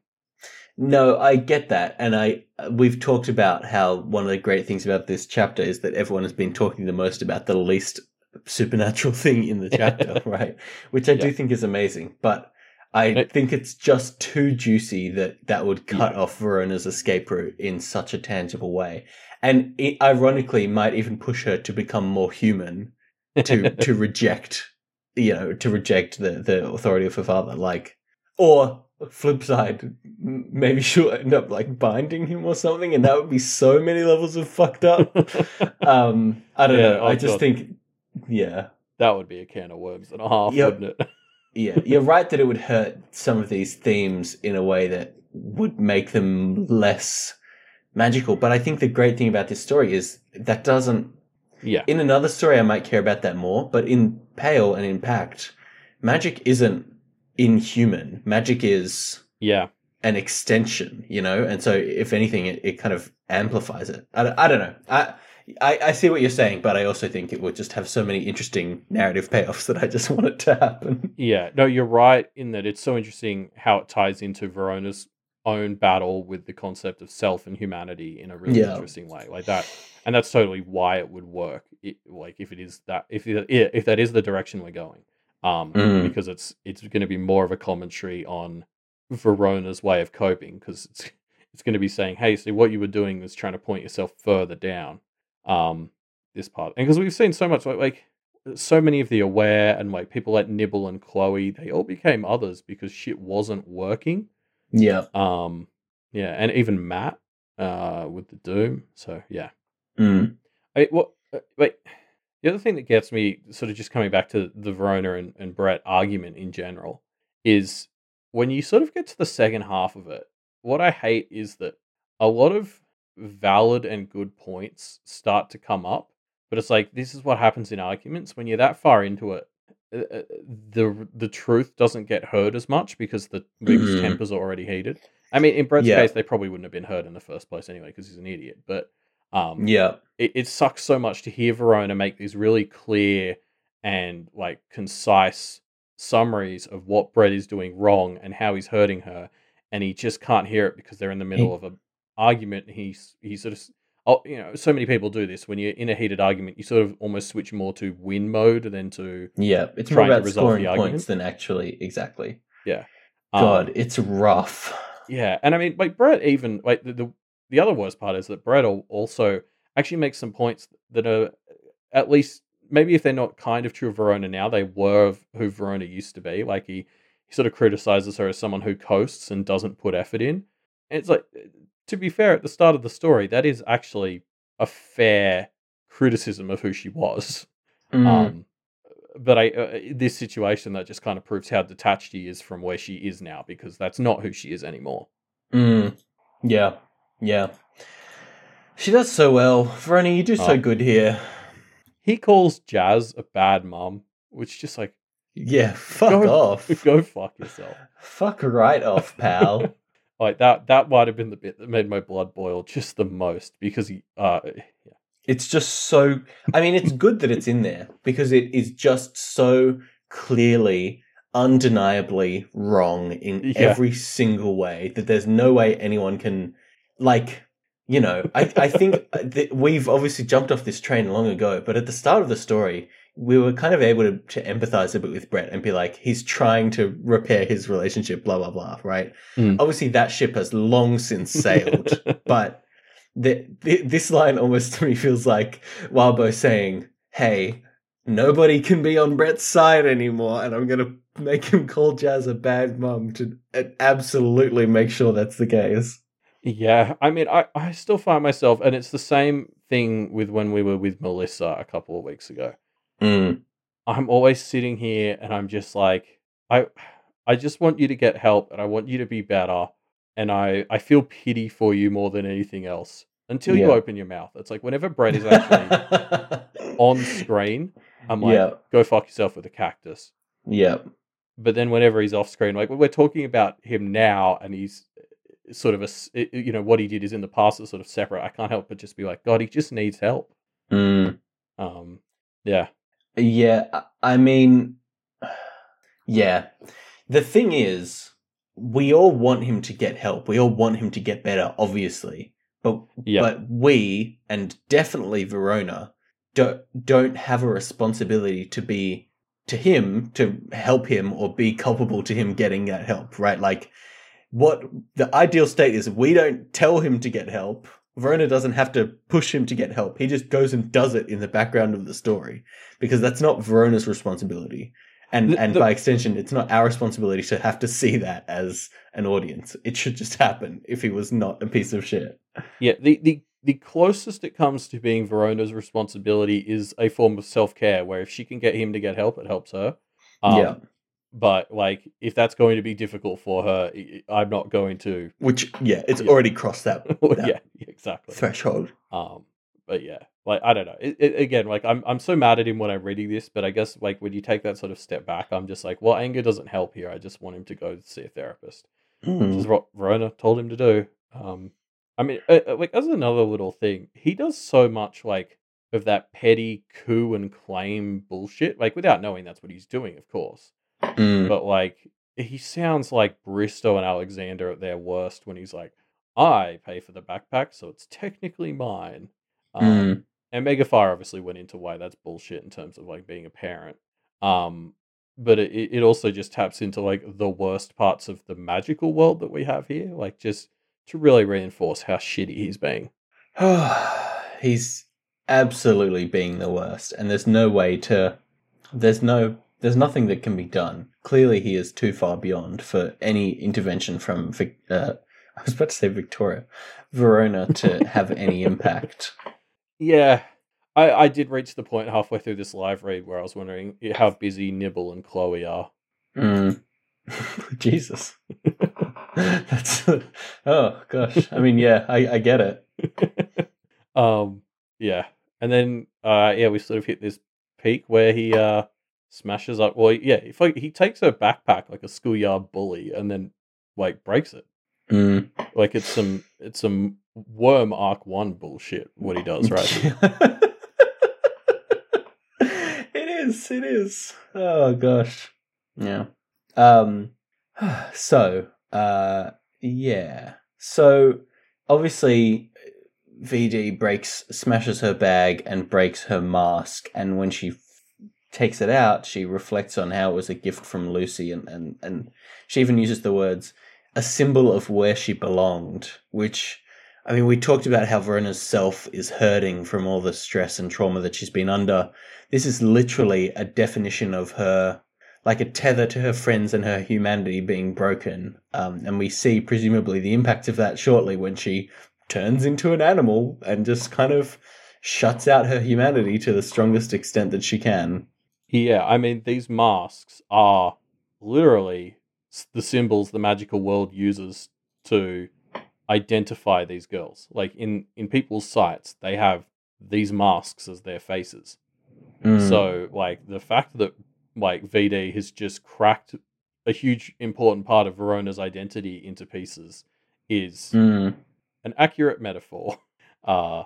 No, I get that, and I we've talked about how one of the great things about this chapter is that everyone has been talking the most about the least supernatural thing in the chapter, right? Which I do think is amazing, but I It- think it's just too juicy that that would cut Yeah. off Verona's escape route in such a tangible way, and it ironically might even push her to become more human to to reject you know to reject the the authority of her father like or flip side maybe she'll end up like binding him or something and that would be so many levels of fucked up um i don't Yeah, know i oh just think yeah that would be a can of worms and a half, Yep. wouldn't it? Yeah, you're right that it would hurt some of these themes in a way that would make them less magical. But I think the great thing about this story is that doesn't. yeah. In another story, I might care about that more, but in Pale and in Pact, magic isn't inhuman. Magic is Yeah. an extension, you know? And so, if anything, it, it kind of amplifies it. I, don't- I don't know. I, I, I see what you're saying, but I also think it would just have so many interesting narrative payoffs that I just want it to happen. Yeah, no, you're right in that it's so interesting how it ties into Verona's own battle with the concept of self and humanity in a really Yeah. interesting way, like that, and that's totally why it would work. It, like if it is that, if it, if that is the direction we're going, um, Mm. because it's it's going to be more of a commentary on Verona's way of coping, because it's it's going to be saying, hey, see, what you were doing was trying to point yourself further down, um, this part, and because we've seen so much like like so many of the aware and like people like Nibble and Chloe, they all became others because shit wasn't working. Yeah. Um, yeah, and even Matt, uh, with the Doom. So yeah, Mm. I, what? uh, Wait, the other thing that gets me sort of just coming back to the Verona and, and Brett argument in general is when you sort of get to the second half of it. What I hate is that a lot of valid and good points start to come up, but it's like this is what happens in arguments when you're that far into it. uh, uh, The the truth doesn't get heard as much because the people's Mhm. tempers are already heated. I mean, in Brett's Yeah. case, they probably wouldn't have been heard in the first place anyway because he's an idiot. But um, Yeah. it, it sucks so much to hear Verona make these really clear and like concise summaries of what Brett is doing wrong and how he's hurting her, and he just can't hear it because they're in the middle of an argument. and He's he sort of oh you know so many people do this when you're in a heated argument, you sort of almost switch more to win mode than to Yeah. It's more about resolve scoring the points argument. than actually exactly. Yeah, God, it's rough. Yeah, and I mean, like Brett, even like the, the the other worst part is that Brett also actually makes some points that are at least maybe if they're not kind of true of Verona now, they were of who Verona used to be. Like he he sort of criticizes her as someone who coasts and doesn't put effort in. And it's like to be fair, at the start of the story, that is actually a fair criticism of who she was. Mm. Um, but I uh, this situation that just kind of proves how detached he is from where she is now because that's not who she is anymore. Mm. Yeah. Yeah. She does so well. Verona, you do so Oh. good here. He calls Jazz a bad mom, which just like Yeah, fuck Go- off. go fuck yourself. Fuck right off, pal. Like that that might have been the bit that made my blood boil just the most because he uh yeah. it's just so I mean it's good that it's in there because it is just so clearly undeniably wrong in Yeah. every single way that there's no way anyone can like you know I, I think that we've obviously jumped off this train long ago but at the start of the story we were kind of able to, to empathize a bit with Brett and be like he's trying to repair his relationship blah blah blah right Mm. obviously that ship has long since sailed but the, the, this line almost to me feels like Wildbow saying, "Hey, nobody can be on Brett's side anymore, and I'm gonna make him call Jazz a bad mum to absolutely make sure that's the case." Yeah, I mean, I, I still find myself, and it's the same thing with when we were with Melissa a couple of weeks ago. Mm. I'm always sitting here and I'm just like, I, I just want you to get help and I want you to be better, and I, I feel pity for you more than anything else. Until you open your mouth, it's like whenever Brett is actually on screen, I'm like, yeah, go fuck yourself with a cactus. yeah, but then whenever he's off screen, like we're talking about him now, and he's sort of a, you know, what he did is in the past is sort of separate. I can't help but just be like, God, he just needs help. mm. Um, yeah, yeah. I- I mean, yeah. The thing is, we all want him to get help. We all want him to get better, obviously. But Yeah. but we and definitely Verona don't don't have a responsibility to be to him to help him or be culpable to him getting that help, right? Like what the ideal state is we don't tell him to get help. Verona doesn't have to push him to get help. He just goes and does it in the background of the story because that's not Verona's responsibility. And The- and the- by extension, it's not our responsibility to have to see that as an audience. It should just happen if he was not a piece of shit. yeah. The the the closest it comes to being Verona's responsibility is a form of self care, where if she can get him to get help, it helps her. Um, yeah. But like, if that's going to be difficult for her, I'm not going to. Which, yeah, it's Yeah. already crossed that, that yeah, exactly. threshold. Um, but yeah, like I don't know. It, it, again, like I'm I'm so mad at him when I'm reading this, but I guess like when you take that sort of step back, I'm just like, well, anger doesn't help here. I just want him to go see a therapist, which Mm. is what Verona told him to do. Um, I mean, uh, uh, like as another little thing, he does so much like of that petty coup and claim bullshit, like without knowing that's what he's doing, of course. Mm. But like he sounds like Bristow and Alexander at their worst when he's like, I pay for the backpack, so it's technically mine. Um, Mm. and Megafire obviously went into why that's bullshit in terms of like being a parent. Um, but it, it also just taps into like the worst parts of the magical world that we have here, like just to really reinforce how shitty he's being. he's absolutely being the worst, and there's no way to. There's no. There's nothing that can be done. Clearly, he is too far beyond for any intervention from. Uh, I was about to say Victoria, Verona to have any impact. Yeah, I, I did reach the point halfway through this live read where I was wondering how busy Nibble and Chloe are. Mm. Jesus, that's. Oh gosh, I mean, yeah, I, I get it. um, yeah, and then uh, yeah, we sort of hit this peak where he uh smashes up. Well, yeah, if like he takes her backpack like a schoolyard bully, and then like breaks it. Mm. Like it's some it's some worm arc one bullshit. What he does, right? it is. It is. Oh gosh. Yeah. Um. So. Uh. Yeah. So obviously, VD breaks, smashes her bag, and breaks her mask. And when she takes it out, she reflects on how it was a gift from Lucy, and and and she even uses the words a symbol of where she belonged, which I mean, we talked about how Verona's self is hurting from all the stress and trauma that she's been under. This is literally a definition of her, like a tether to her friends and her humanity being broken. Um, and we see, presumably, the impact of that shortly when she turns into an animal and just kind of shuts out her humanity to the strongest extent that she can. Yeah, I mean these masks are literally the symbols the magical world uses to identify these girls. Like in in people's sights, they have these masks as their faces. Mm. So like the fact that like VD has just cracked a huge important part of Verona's identity into pieces is Mm. an accurate metaphor. Uh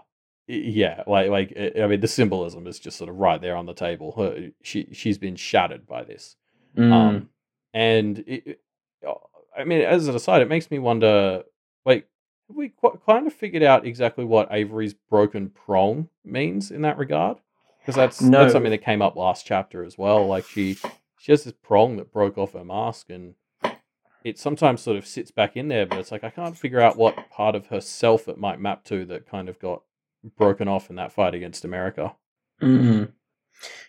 yeah, like like I I mean the symbolism is just sort of right there on the table. Her, she she's been shattered by this. Mm. Um and it, it- I mean as an aside it makes me wonder like have we qu- kind of figured out exactly what Avery's broken prong means in that regard? Because that's No. that's something that came up last chapter as well. Like she she has this prong that broke off her mask and it sometimes sort of sits back in there, but it's like I can't figure out what part of herself it might map to that kind of got broken off in that fight against America. Mm.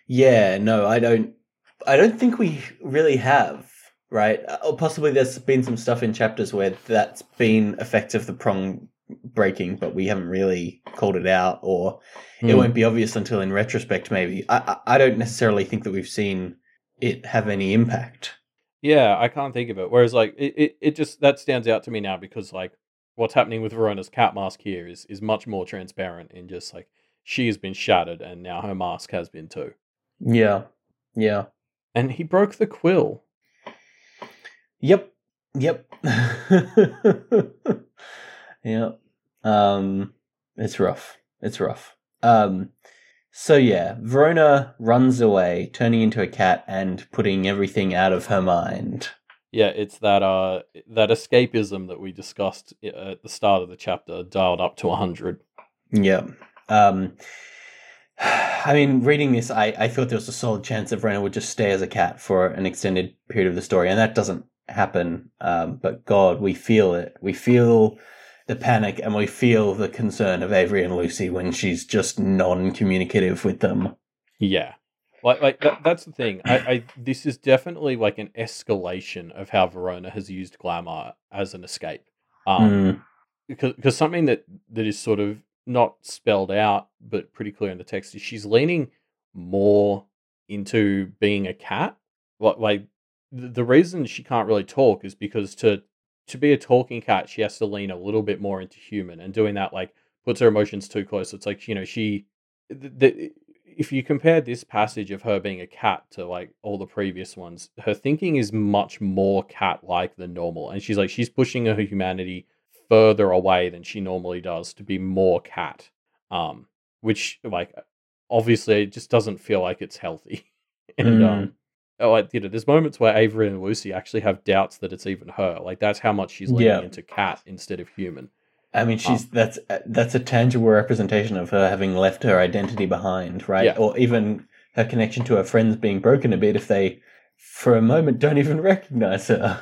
Yeah, no, I don't. I don't think we really have, right? Or possibly there's been some stuff in chapters where that's been effective, the prong breaking, but we haven't really called it out, or it Hmm. won't be obvious until in retrospect. Maybe I, I I don't necessarily think that we've seen it have any impact. Yeah, I can't think of it. Whereas like it, it, it just that stands out to me now because like what's happening with Verona's cat mask here is is much more transparent in just like she has been shattered and now her mask has been too. Yeah, yeah, And he broke the quill. yep, yep, yep. Um, it's rough. It's rough. Um, so yeah, Verona runs away, turning into a cat and putting everything out of her mind. Yeah, it's that uh that escapism that we discussed at the start of the chapter dialed up to 100. Yeah. Um, I mean, reading this, I, I thought there was a solid chance that Verona would just stay as a cat for an extended period of the story, and that doesn't happen. Um, but God, we feel it. We feel the panic and we feel the concern of Avery and Lucy when she's just non communicative with them. Yeah. Like like that, that's the thing. I, I this is definitely like an escalation of how Verona has used glamour as an escape. Um Mm, because because something that that is sort of not spelled out, but pretty clear in the text, is she's leaning more into being a cat. Like, like the reason she can't really talk is because to to be a talking cat, she has to lean a little bit more into human, and doing that like puts her emotions too close. It's like you know she, the, the, if you compare this passage of her being a cat to like all the previous ones, her thinking is much more cat like than normal, and she's like she's pushing her humanity further away than she normally does to be more cat. Um, which like obviously it just doesn't feel like it's healthy, and Mm. um oh, like, you know, there's moments where Avery and Lucy actually have doubts that it's even her. Like that's how much she's leaning Yeah. into cat instead of human. I mean, she's that's that's a tangible representation of her having left her identity behind, right? Yeah. Or even her connection to her friends being broken a bit if they, for a moment, don't even recognize her.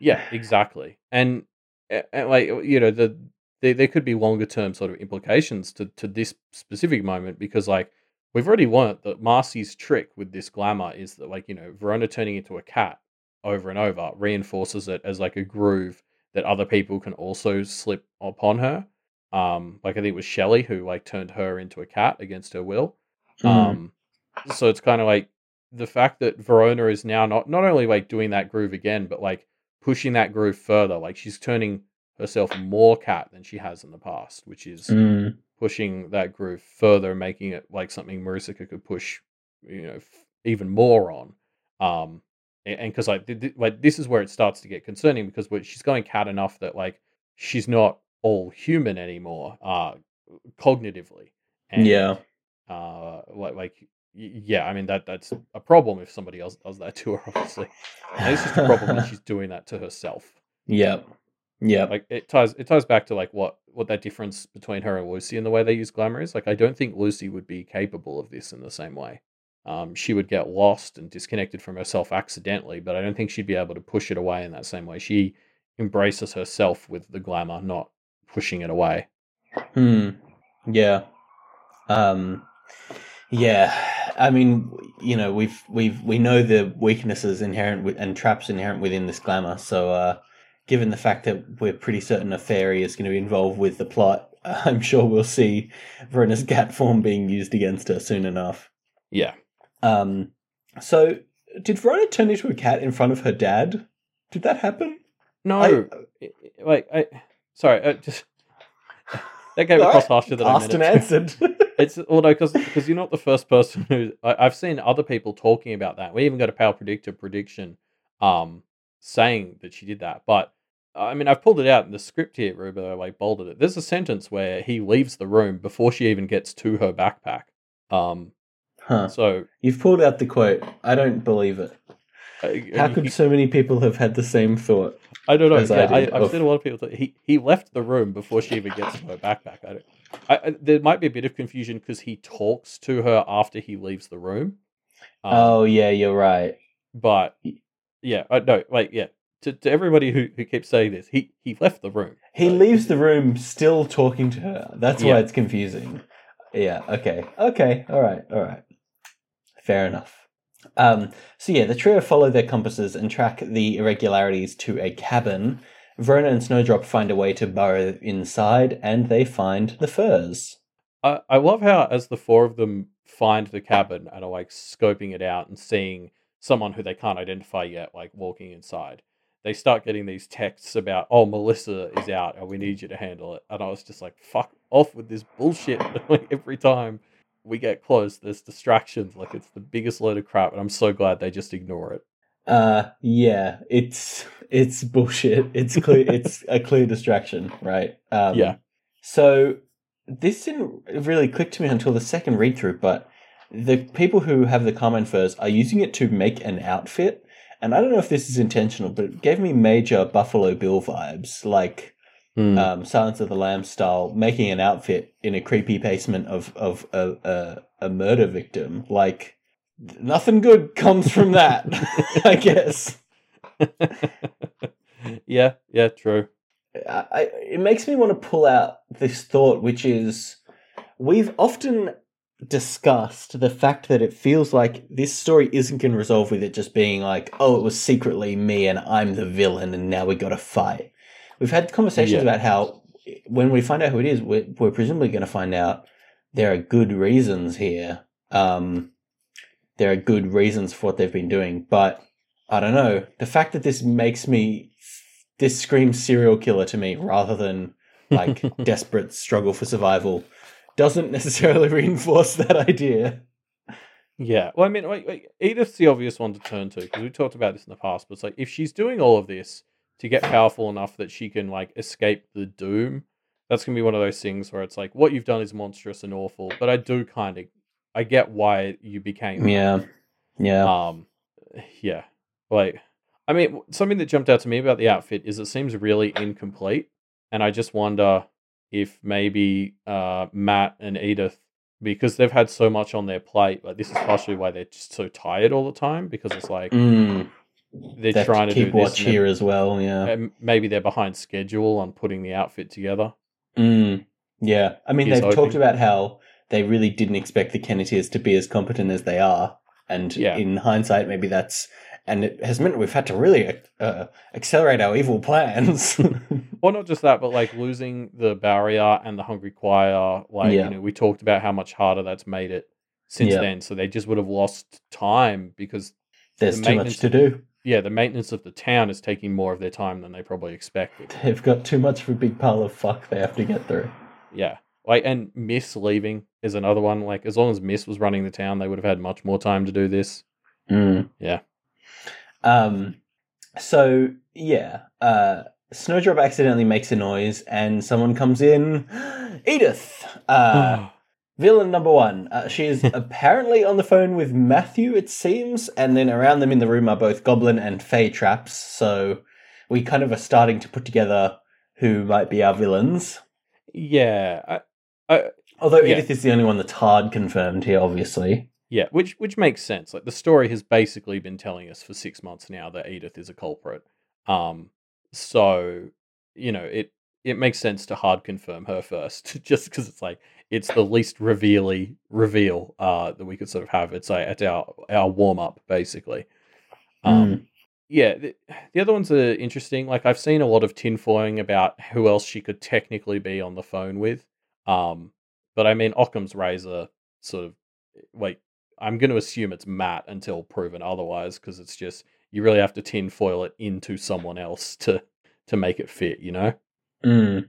Yeah, exactly. And, and like you know, the there, there could be longer term sort of implications to to this specific moment because like we've already learnt that Marcy's trick with this glamour is that like you know Verona turning into a cat over and over reinforces it as like a groove that other people can also slip upon her. Um, like I think it was Shelley who like turned her into a cat against her will. Mm. Um, so it's kind of like the fact that Verona is now not not only like doing that groove again, but like pushing that groove further. Like she's turning herself more cat than she has in the past, which is Mm. pushing that groove further, making it like something Maricica could push, you know, f- even more on. Um, and because like th- th- like this is where it starts to get concerning because she's going cat enough that like she's not all human anymore, uh, cognitively. And, yeah. uh like like yeah i mean that that's a problem if somebody else does that to her obviously. And it's just a problem that she's doing that to herself. Yeah yeah like it ties it ties back to like what what that difference between her and lucy and the way they use glamour is. Like i don't think lucy would be capable of this in the same way um she would get lost and disconnected from herself accidentally but i don't think she'd be able to push it away in that same way she embraces herself with the glamour not pushing it away Hmm. Yeah. Um. Yeah. I mean, you know, we've we've we know the weaknesses inherent with, and traps inherent within this glamour. So, uh, given the fact that we're pretty certain a fairy is going to be involved with the plot, I'm sure we'll see Verona's cat form being used against her soon enough. yeah Um. So, did Verona turn into a cat in front of her dad? Did that happen? no I- I- I- like I sorry, just that came across harsher than I Asked meant and answered. It's well, no, because you're not the first person who I, I've seen other people talking about that. We even got a power predictor prediction, um, saying that she did that. But I mean, I've pulled it out in the script here, Ruben. I like bolded it. There's a sentence where he leaves the room before she even gets to her backpack. Um, huh. so You've pulled out the quote. I don't believe it. uh, How he- could so many people have had the same thought? I don't know. I Yeah, I, did I've of- seen a lot of people. He he left the room before she even gets to her backpack. I don't. I, I, there might be a bit of confusion because he talks to her after he leaves the room. Um, oh yeah, you're right. but yeah, uh, no, like yeah. To, to everybody who, who keeps saying this, he he left the room. He So- leaves the room still talking to her. That's Yeah. why it's confusing. Yeah. Okay. Okay. All right. All right. Fair enough. Um, so yeah, the trio follow their compasses and track the irregularities to a cabin. Verona and Snowdrop find a way to burrow inside, and they find the furs. I, I love how as the four of them find the cabin and are like scoping it out and seeing someone who they can't identify yet, like walking inside, they start getting these texts about, oh, Melissa is out and we need you to handle it. And I was just like, fuck off with this bullshit. every time we get close, there's distractions. Like it's the biggest load of crap. And I'm so glad they just ignore it. Uh, yeah, it's it's bullshit. It's clear. it's a clear distraction, right? Um, Yeah. So this didn't really click to me until the second read through, but the people who have the common furs are using it to make an outfit, and I don't know if this is intentional, but it gave me major Buffalo Bill vibes, like Hmm. um, Silence of the Lambs style, making an outfit in a creepy basement of of a a, a murder victim. Like nothing good comes from that, I guess. yeah, yeah, true. I, I- it makes me want to pull out this thought, which is we've often discussed the fact that it feels like this story isn't going to resolve with it just being like, oh, it was secretly me and I'm the villain and now we got to fight. We've had conversations Yeah. about how when we find out who it is, we're, we're presumably going to find out there are good reasons here. Um, there are good reasons for what they've been doing, but I don't know. The fact that this makes me this screams serial killer to me rather than like desperate struggle for survival doesn't necessarily reinforce that idea. Yeah. Well, I mean, like, like, Edith's the obvious one to turn to because we talked about this in the past. But it's like if she's doing all of this to get powerful enough that she can like escape the doom, that's gonna be one of those things where it's like what you've done is monstrous and awful. But I do kind of, I get why you became. Yeah. Yeah. Um. Yeah. Like, I mean, something that jumped out to me about the outfit is it seems really incomplete, and I just wonder if maybe uh Matt and Edith because they've had so much on their plate. Like this is partially why they're just so tired all the time because it's like Mm, they're they trying to keep do watch here as well. Yeah. maybe they're behind schedule on putting the outfit together. Mm, yeah. I mean, they've talked about how they really didn't expect the Kenneteers to be as competent as they are. And Yeah. in hindsight, maybe that's. And it has meant we've had to really uh, accelerate our evil plans. Well, not just that, but like losing the barrier and the hungry choir. Like Yeah. you know, we talked about how much harder that's made it since Yeah. then. So they just would have lost time because There's The too much to do. Yeah, the maintenance of the town is taking more of their time than they probably expected. They've got too much of a big pile of fuck they have to get through. Yeah. Like and Miss leaving is another one. Like as long as Miss was running the town, they would have had much more time to do this. Mm. Yeah. Um. So yeah, uh, Snowdrop accidentally makes a noise, and someone comes in. Edith, uh, villain number one. Uh, she is apparently on the phone with Matthew. It seems, and then around them in the room are both Goblin and Fey traps. So we kind of are starting to put together who might be our villains. yeah. I, I, Although Yeah. Edith is the only one that's hard confirmed here, obviously. Yeah, which which makes sense. Like the story has basically been telling us for six months now that Edith is a culprit. Um, so you know it it makes sense to hard confirm her first, just because it's like it's the least revealy reveal uh that we could sort of have. It's like at our our warm up basically. Um, yeah, the, the other ones are interesting. Like I've seen a lot of tinfoiling about who else she could technically be on the phone with. Um, but I mean Occam's razor sort of wait. I'm going to assume it's Matt until proven otherwise, because it's just you really have to tinfoil it into someone else to to make it fit. You know? Mm.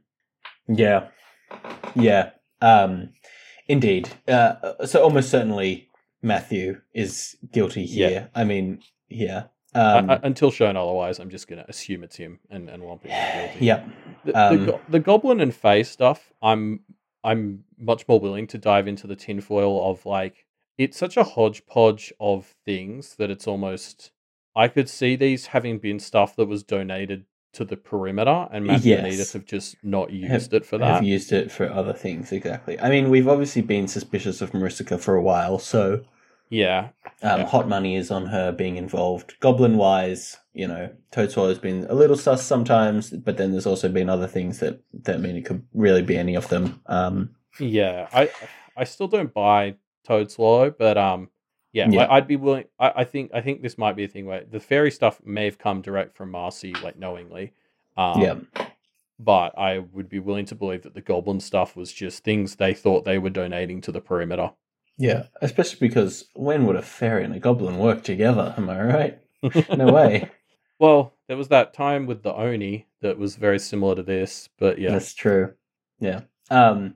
Yeah. Yeah. Um, indeed. Uh, so almost certainly Matthew is guilty Yeah. here. I mean, yeah. Um, I- until shown otherwise, I'm just going to assume it's him and and lump him guilty. yep. The, the, Um, go- the goblin and Fae stuff, I'm I'm much more willing to dive into the tinfoil of like it's such a hodgepodge of things that it's almost I could see these having been stuff that was donated to the perimeter and Matthew yes. have just not used it for Have that. used it for other things, exactly. I mean, we've obviously been suspicious of Maricica for a while, so Yeah. um, Yeah. hot money is on her being involved. Goblin wise, you know, Toadswallow's been a little sus sometimes, but then there's also been other things that, that mean it could really be any of them. Um, Yeah. I I still don't buy Toadswallow, but um yeah, Yeah. I, I'd be willing I, I think I think this might be a thing where the fairy stuff may have come direct from Marcy, like knowingly. Um, yeah. but I would be willing to believe that the goblin stuff was just things they thought they were donating to the perimeter. Yeah, especially because when would a fairy and a goblin work together? Am I right? No way. well, there was that time with the Oni that was very similar to this, but yeah. That's true. Yeah. Um.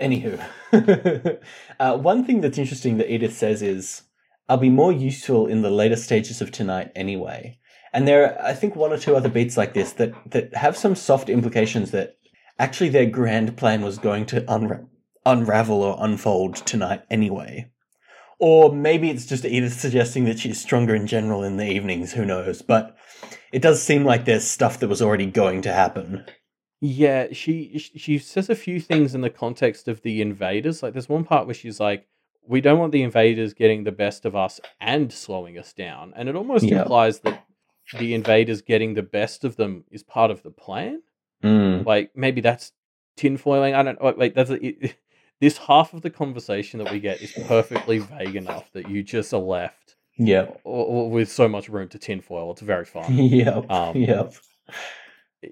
Anywho, uh, one thing that's interesting that Edith says is, "I'll be more useful in the later stages of tonight anyway." And there, are, I think, one or two other beats like this that that have some soft implications that actually their grand plan was going to unra- unravel or unfold tonight anyway. Or maybe it's just Edith suggesting that she's stronger in general in the evenings. Who knows? But it does seem like there's stuff that was already going to happen. Yeah, she she says a few things in the context of the invaders. Like there's one part where she's like, "We don't want the invaders getting the best of us and slowing us down," and it almost Yeah. implies that the invaders getting the best of them is part of the plan. Mm. Like maybe that's tinfoiling. I don't know. Like that's it, this half of the conversation that we get is perfectly vague enough that you just are left o- with so much room to tinfoil. It's very fun. Yep. Um, yep.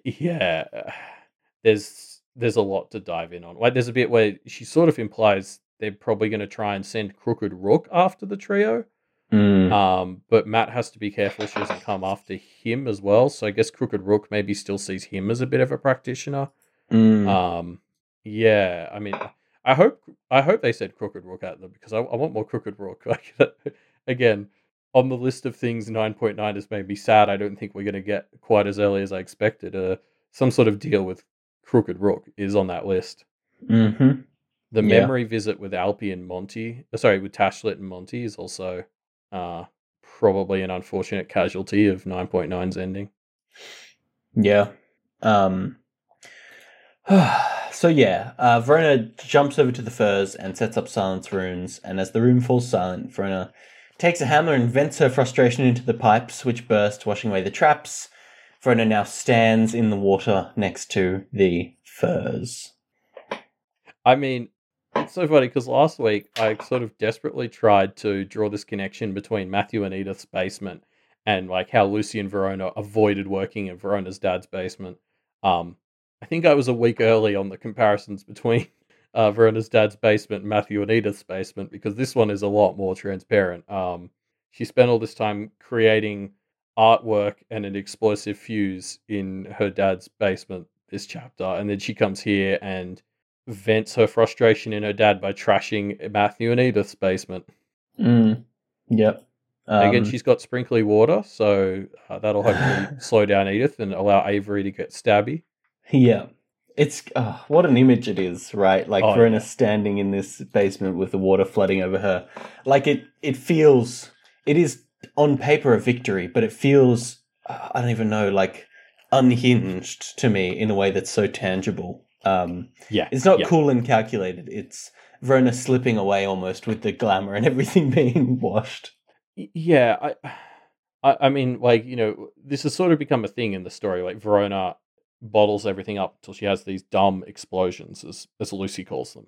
yeah, there's there's a lot to dive in on. Like there's a bit where she sort of implies they're probably going to try and send Crooked Rook after the trio. Mm. Um, but Matt has to be careful she doesn't come after him as well. So I guess Crooked Rook maybe still sees him as a bit of a practitioner. Mm. Um, yeah, I mean, I hope I hope they said Crooked Rook at them because I, I want more Crooked Rook. Like again, on the list of things, nine point nine has made me sad. I don't think we're going to get quite as early as I expected. Uh, some sort of deal with Crooked Rook is on that list. hmm The Yeah. memory visit with Alpi and Monty, uh, sorry, with Tashlit and Monty is also uh, probably an unfortunate casualty of 9.9's ending. Yeah. Um. so yeah, uh, Verona jumps over to the furs and sets up silence runes. And as the room falls silent, Verona takes a hammer and vents her frustration into the pipes, which burst, washing away the traps. Verona now stands in the water next to the furs. I mean, it's so funny because last week I sort of desperately tried to draw this connection between Matthew and Edith's basement and like how Lucy and Verona avoided working in Verona's dad's basement. Um, I think I was a week early on the comparisons between uh, Verona's dad's basement and Matthew and Edith's basement because this one is a lot more transparent. Um, she spent all this time creating artwork and an explosive fuse in her dad's basement this chapter, and then she comes here and vents her frustration in her dad by trashing Matthew and Edith's basement. Mm. Yep. Um, Again, she's got sprinkly water, so uh, that'll hopefully slow down Edith and allow Avery to get stabby. Yeah. It's oh, what an image it is, right? Like Oh, Verona yeah. standing in this basement with the water flooding over her. Like it it feels it is on paper a victory, but it feels uh, I don't even know like unhinged to me in a way that's so tangible. Um Yeah, it's not yeah. cool and calculated. It's Verona slipping away almost with the glamour and everything being washed. Yeah, I, I, I mean, like you know, this has sort of become a thing in the story. Like Verona bottles everything up until she has these dumb explosions, as as Lucy calls them.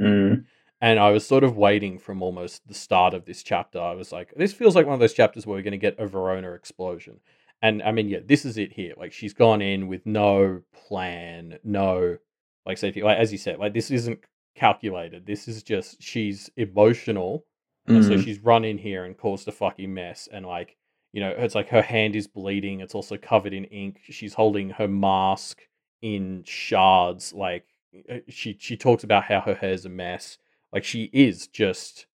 Mm. And I was sort of waiting from almost the start of this chapter. I was like, this feels like one of those chapters where we're going to get a Verona explosion. And I mean, yeah, this is it here. Like she's gone in with no plan, no like safety. Like as you said, like this isn't calculated. This is just she's emotional and so she's run in here and caused a fucking mess. And like, you know, it's like her hand is bleeding. It's also covered in ink. She's holding her mask in shards. Like uh, she she talks about how her hair's a mess. Like she is just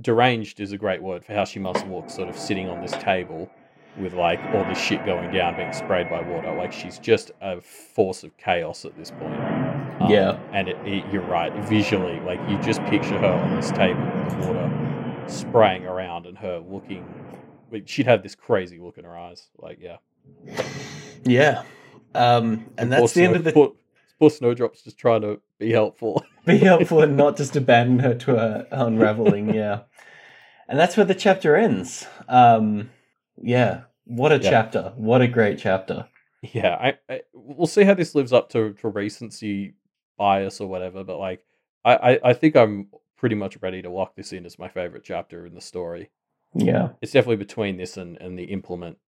deranged is a great word for how she must look, sort of sitting on this table with like all this shit going down, being sprayed by water. Like she's just a force of chaos at this point. Um, Yeah. and it, it, you're right. Visually, like you just picture her on this table with the water spraying around and her looking. like, She'd have this crazy look in her eyes. Like, yeah. Yeah. Um and that's the end of the Poor, poor Snowdrop's just trying to be helpful. be helpful and not just abandon her to her unraveling. Yeah, and that's where the chapter ends. Um, yeah, what a Yeah. chapter! What a great chapter. yeah, I, I we'll see how this lives up to, to recency bias or whatever. But like, I, I, I think I'm pretty much ready to lock this in as my favorite chapter in the story. Yeah, It's definitely between this and, and the implement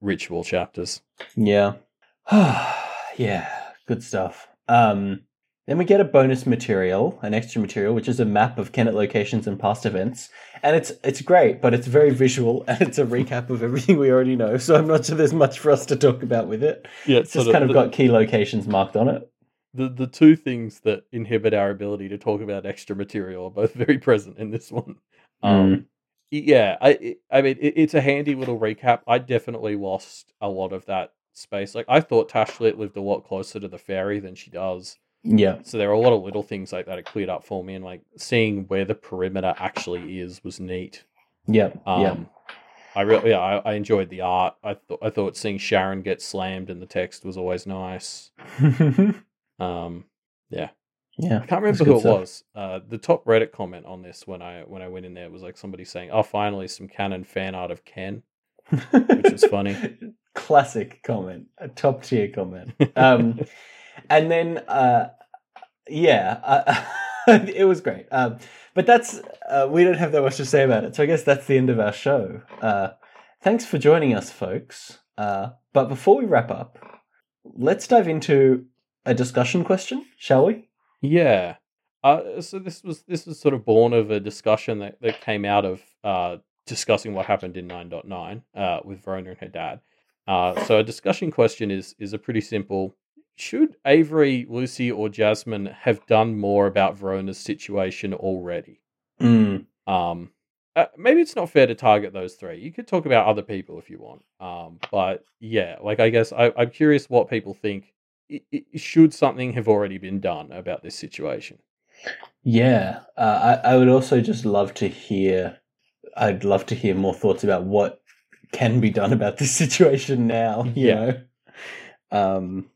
ritual chapters. yeah, yeah. Good stuff. Um, then we get a bonus material, an extra material, which is a map of Kennet locations and past events, and it's it's great, but it's very visual and it's a recap of everything we already know. So I'm not sure there's much for us to talk about with it. Yeah, It's just kind of got key locations marked on it. The the two things that inhibit our ability to talk about extra material are both very present in this one. Um, yeah, I I mean it, it's a handy little recap. I definitely lost a lot of that space. Like I thought Tashlit lived a lot closer to the ferry than she does. Yeah. So there are a lot of little things like that that cleared up for me, and like seeing where the perimeter actually is was neat. Yeah. Um, yeah. I really, yeah, I, I enjoyed the art. I thought I thought seeing Sharon get slammed in the text was always nice. Um, yeah, yeah. I can't remember who it stuff. was. Uh, the top Reddit comment on this when I when I went in there was like somebody saying, "Oh, finally some canon fan art of Ken," which was funny. Classic comment, a top tier comment. Um, and then, uh, yeah, uh, it was great. Um, but that's uh, we don't have that much to say about it. So I guess that's the end of our show. Uh, thanks for joining us, folks. Uh, but before we wrap up, let's dive into a discussion question, shall we? Yeah. Uh, so this was this was sort of born of a discussion that, that came out of uh, discussing what happened in 9.9 uh, with Verona and her dad. Uh, so a discussion question is is a pretty simple. Should Avery, Lucy, or Jasmine have done more about Verona's situation already? Mm. Um, uh, maybe it's not fair to target those three. You could talk about other people if you want. Um, but yeah, like I guess I, I'm curious what people think. Should something have already been done about this situation? Yeah, uh, I, I would also just love to hear. I'd love to hear more thoughts about what can be done about this situation now. You Yeah. know, um,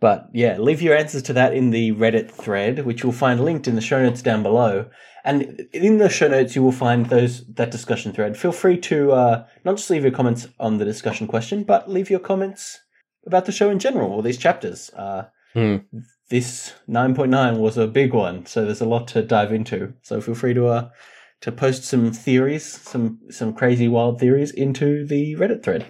but yeah, leave your answers to that in the Reddit thread, which you'll find linked in the show notes down below. And in the show notes, you will find those that discussion thread. Feel free to uh, not just leave your comments on the discussion question, but leave your comments about the show in general or these chapters. Uh, Hmm. This 9.9 was a big one, so there's a lot to dive into. So feel free to uh, to post some theories, some some crazy wild theories into the Reddit thread.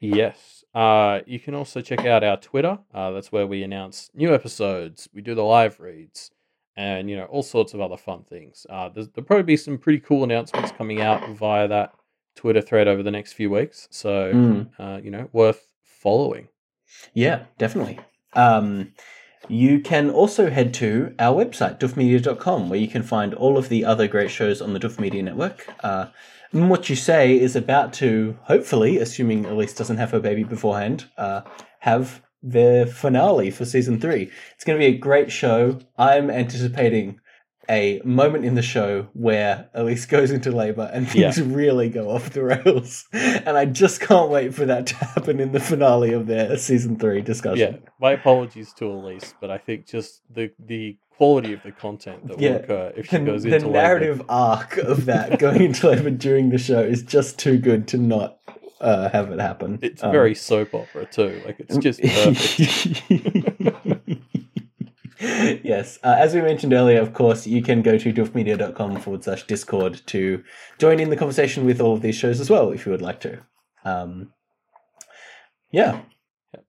Yes. Uh, you can also check out our Twitter. Uh, that's where we announce new episodes. We do the live reads, and you know all sorts of other fun things. Uh, there's, there'll probably be some pretty cool announcements coming out via that Twitter thread over the next few weeks. So Mm. uh, you know, worth following. Yeah, definitely. Um, you can also head to our website, doofmedia.com, where you can find all of the other great shows on the Doof Media Network. Uh, what you say is about to, hopefully, assuming Elise doesn't have her baby beforehand, uh, have the finale for season three. It's going to be a great show. I'm anticipating a moment in the show where Elise goes into labor and things really go off the rails. And I just can't wait for that to happen in the finale of their season three discussion. Yeah, my apologies to Elise, but I think just the the quality of the content that Yeah, will occur if she The, goes the into labor. narrative arc of that going into labor during the show is just too good to not uh, have it happen. It's Um, very soap opera too. Like it's just perfect. Yes. Uh, as we mentioned earlier, of course, you can go to doofmedia.com forward slash discord to join in the conversation with all of these shows as well, if you would like to. Um, yeah.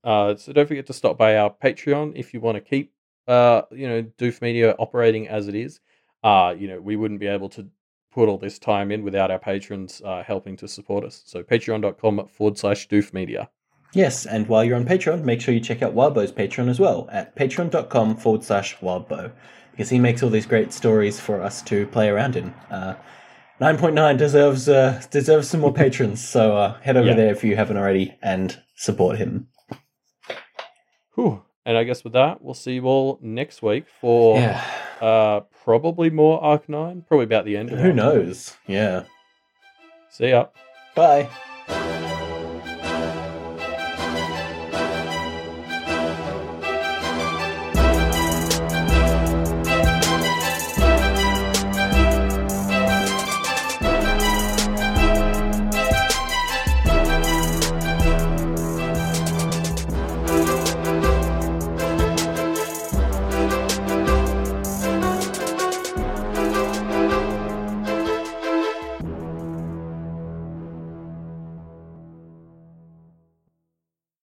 Uh, so don't forget to stop by our Patreon if you want to keep, uh, you know, Doof Media operating as it is. Uh, you know, we wouldn't be able to put all this time in without our patrons uh, helping to support us. So patreon.com forward slash Doof Media. Yes, and while you're on Patreon, make sure you check out Wildbow's Patreon as well at patreon.com forward slash wildbow because he makes all these great stories for us to play around in. Uh, 9.9 deserves uh, deserves some more patrons, so uh, head over Yeah. there if you haven't already and support him. Whew. And I guess with that, we'll see you all next week for Yeah, uh, probably more Arc 9, probably about the end of who Arc knows? Yeah. See ya. Bye.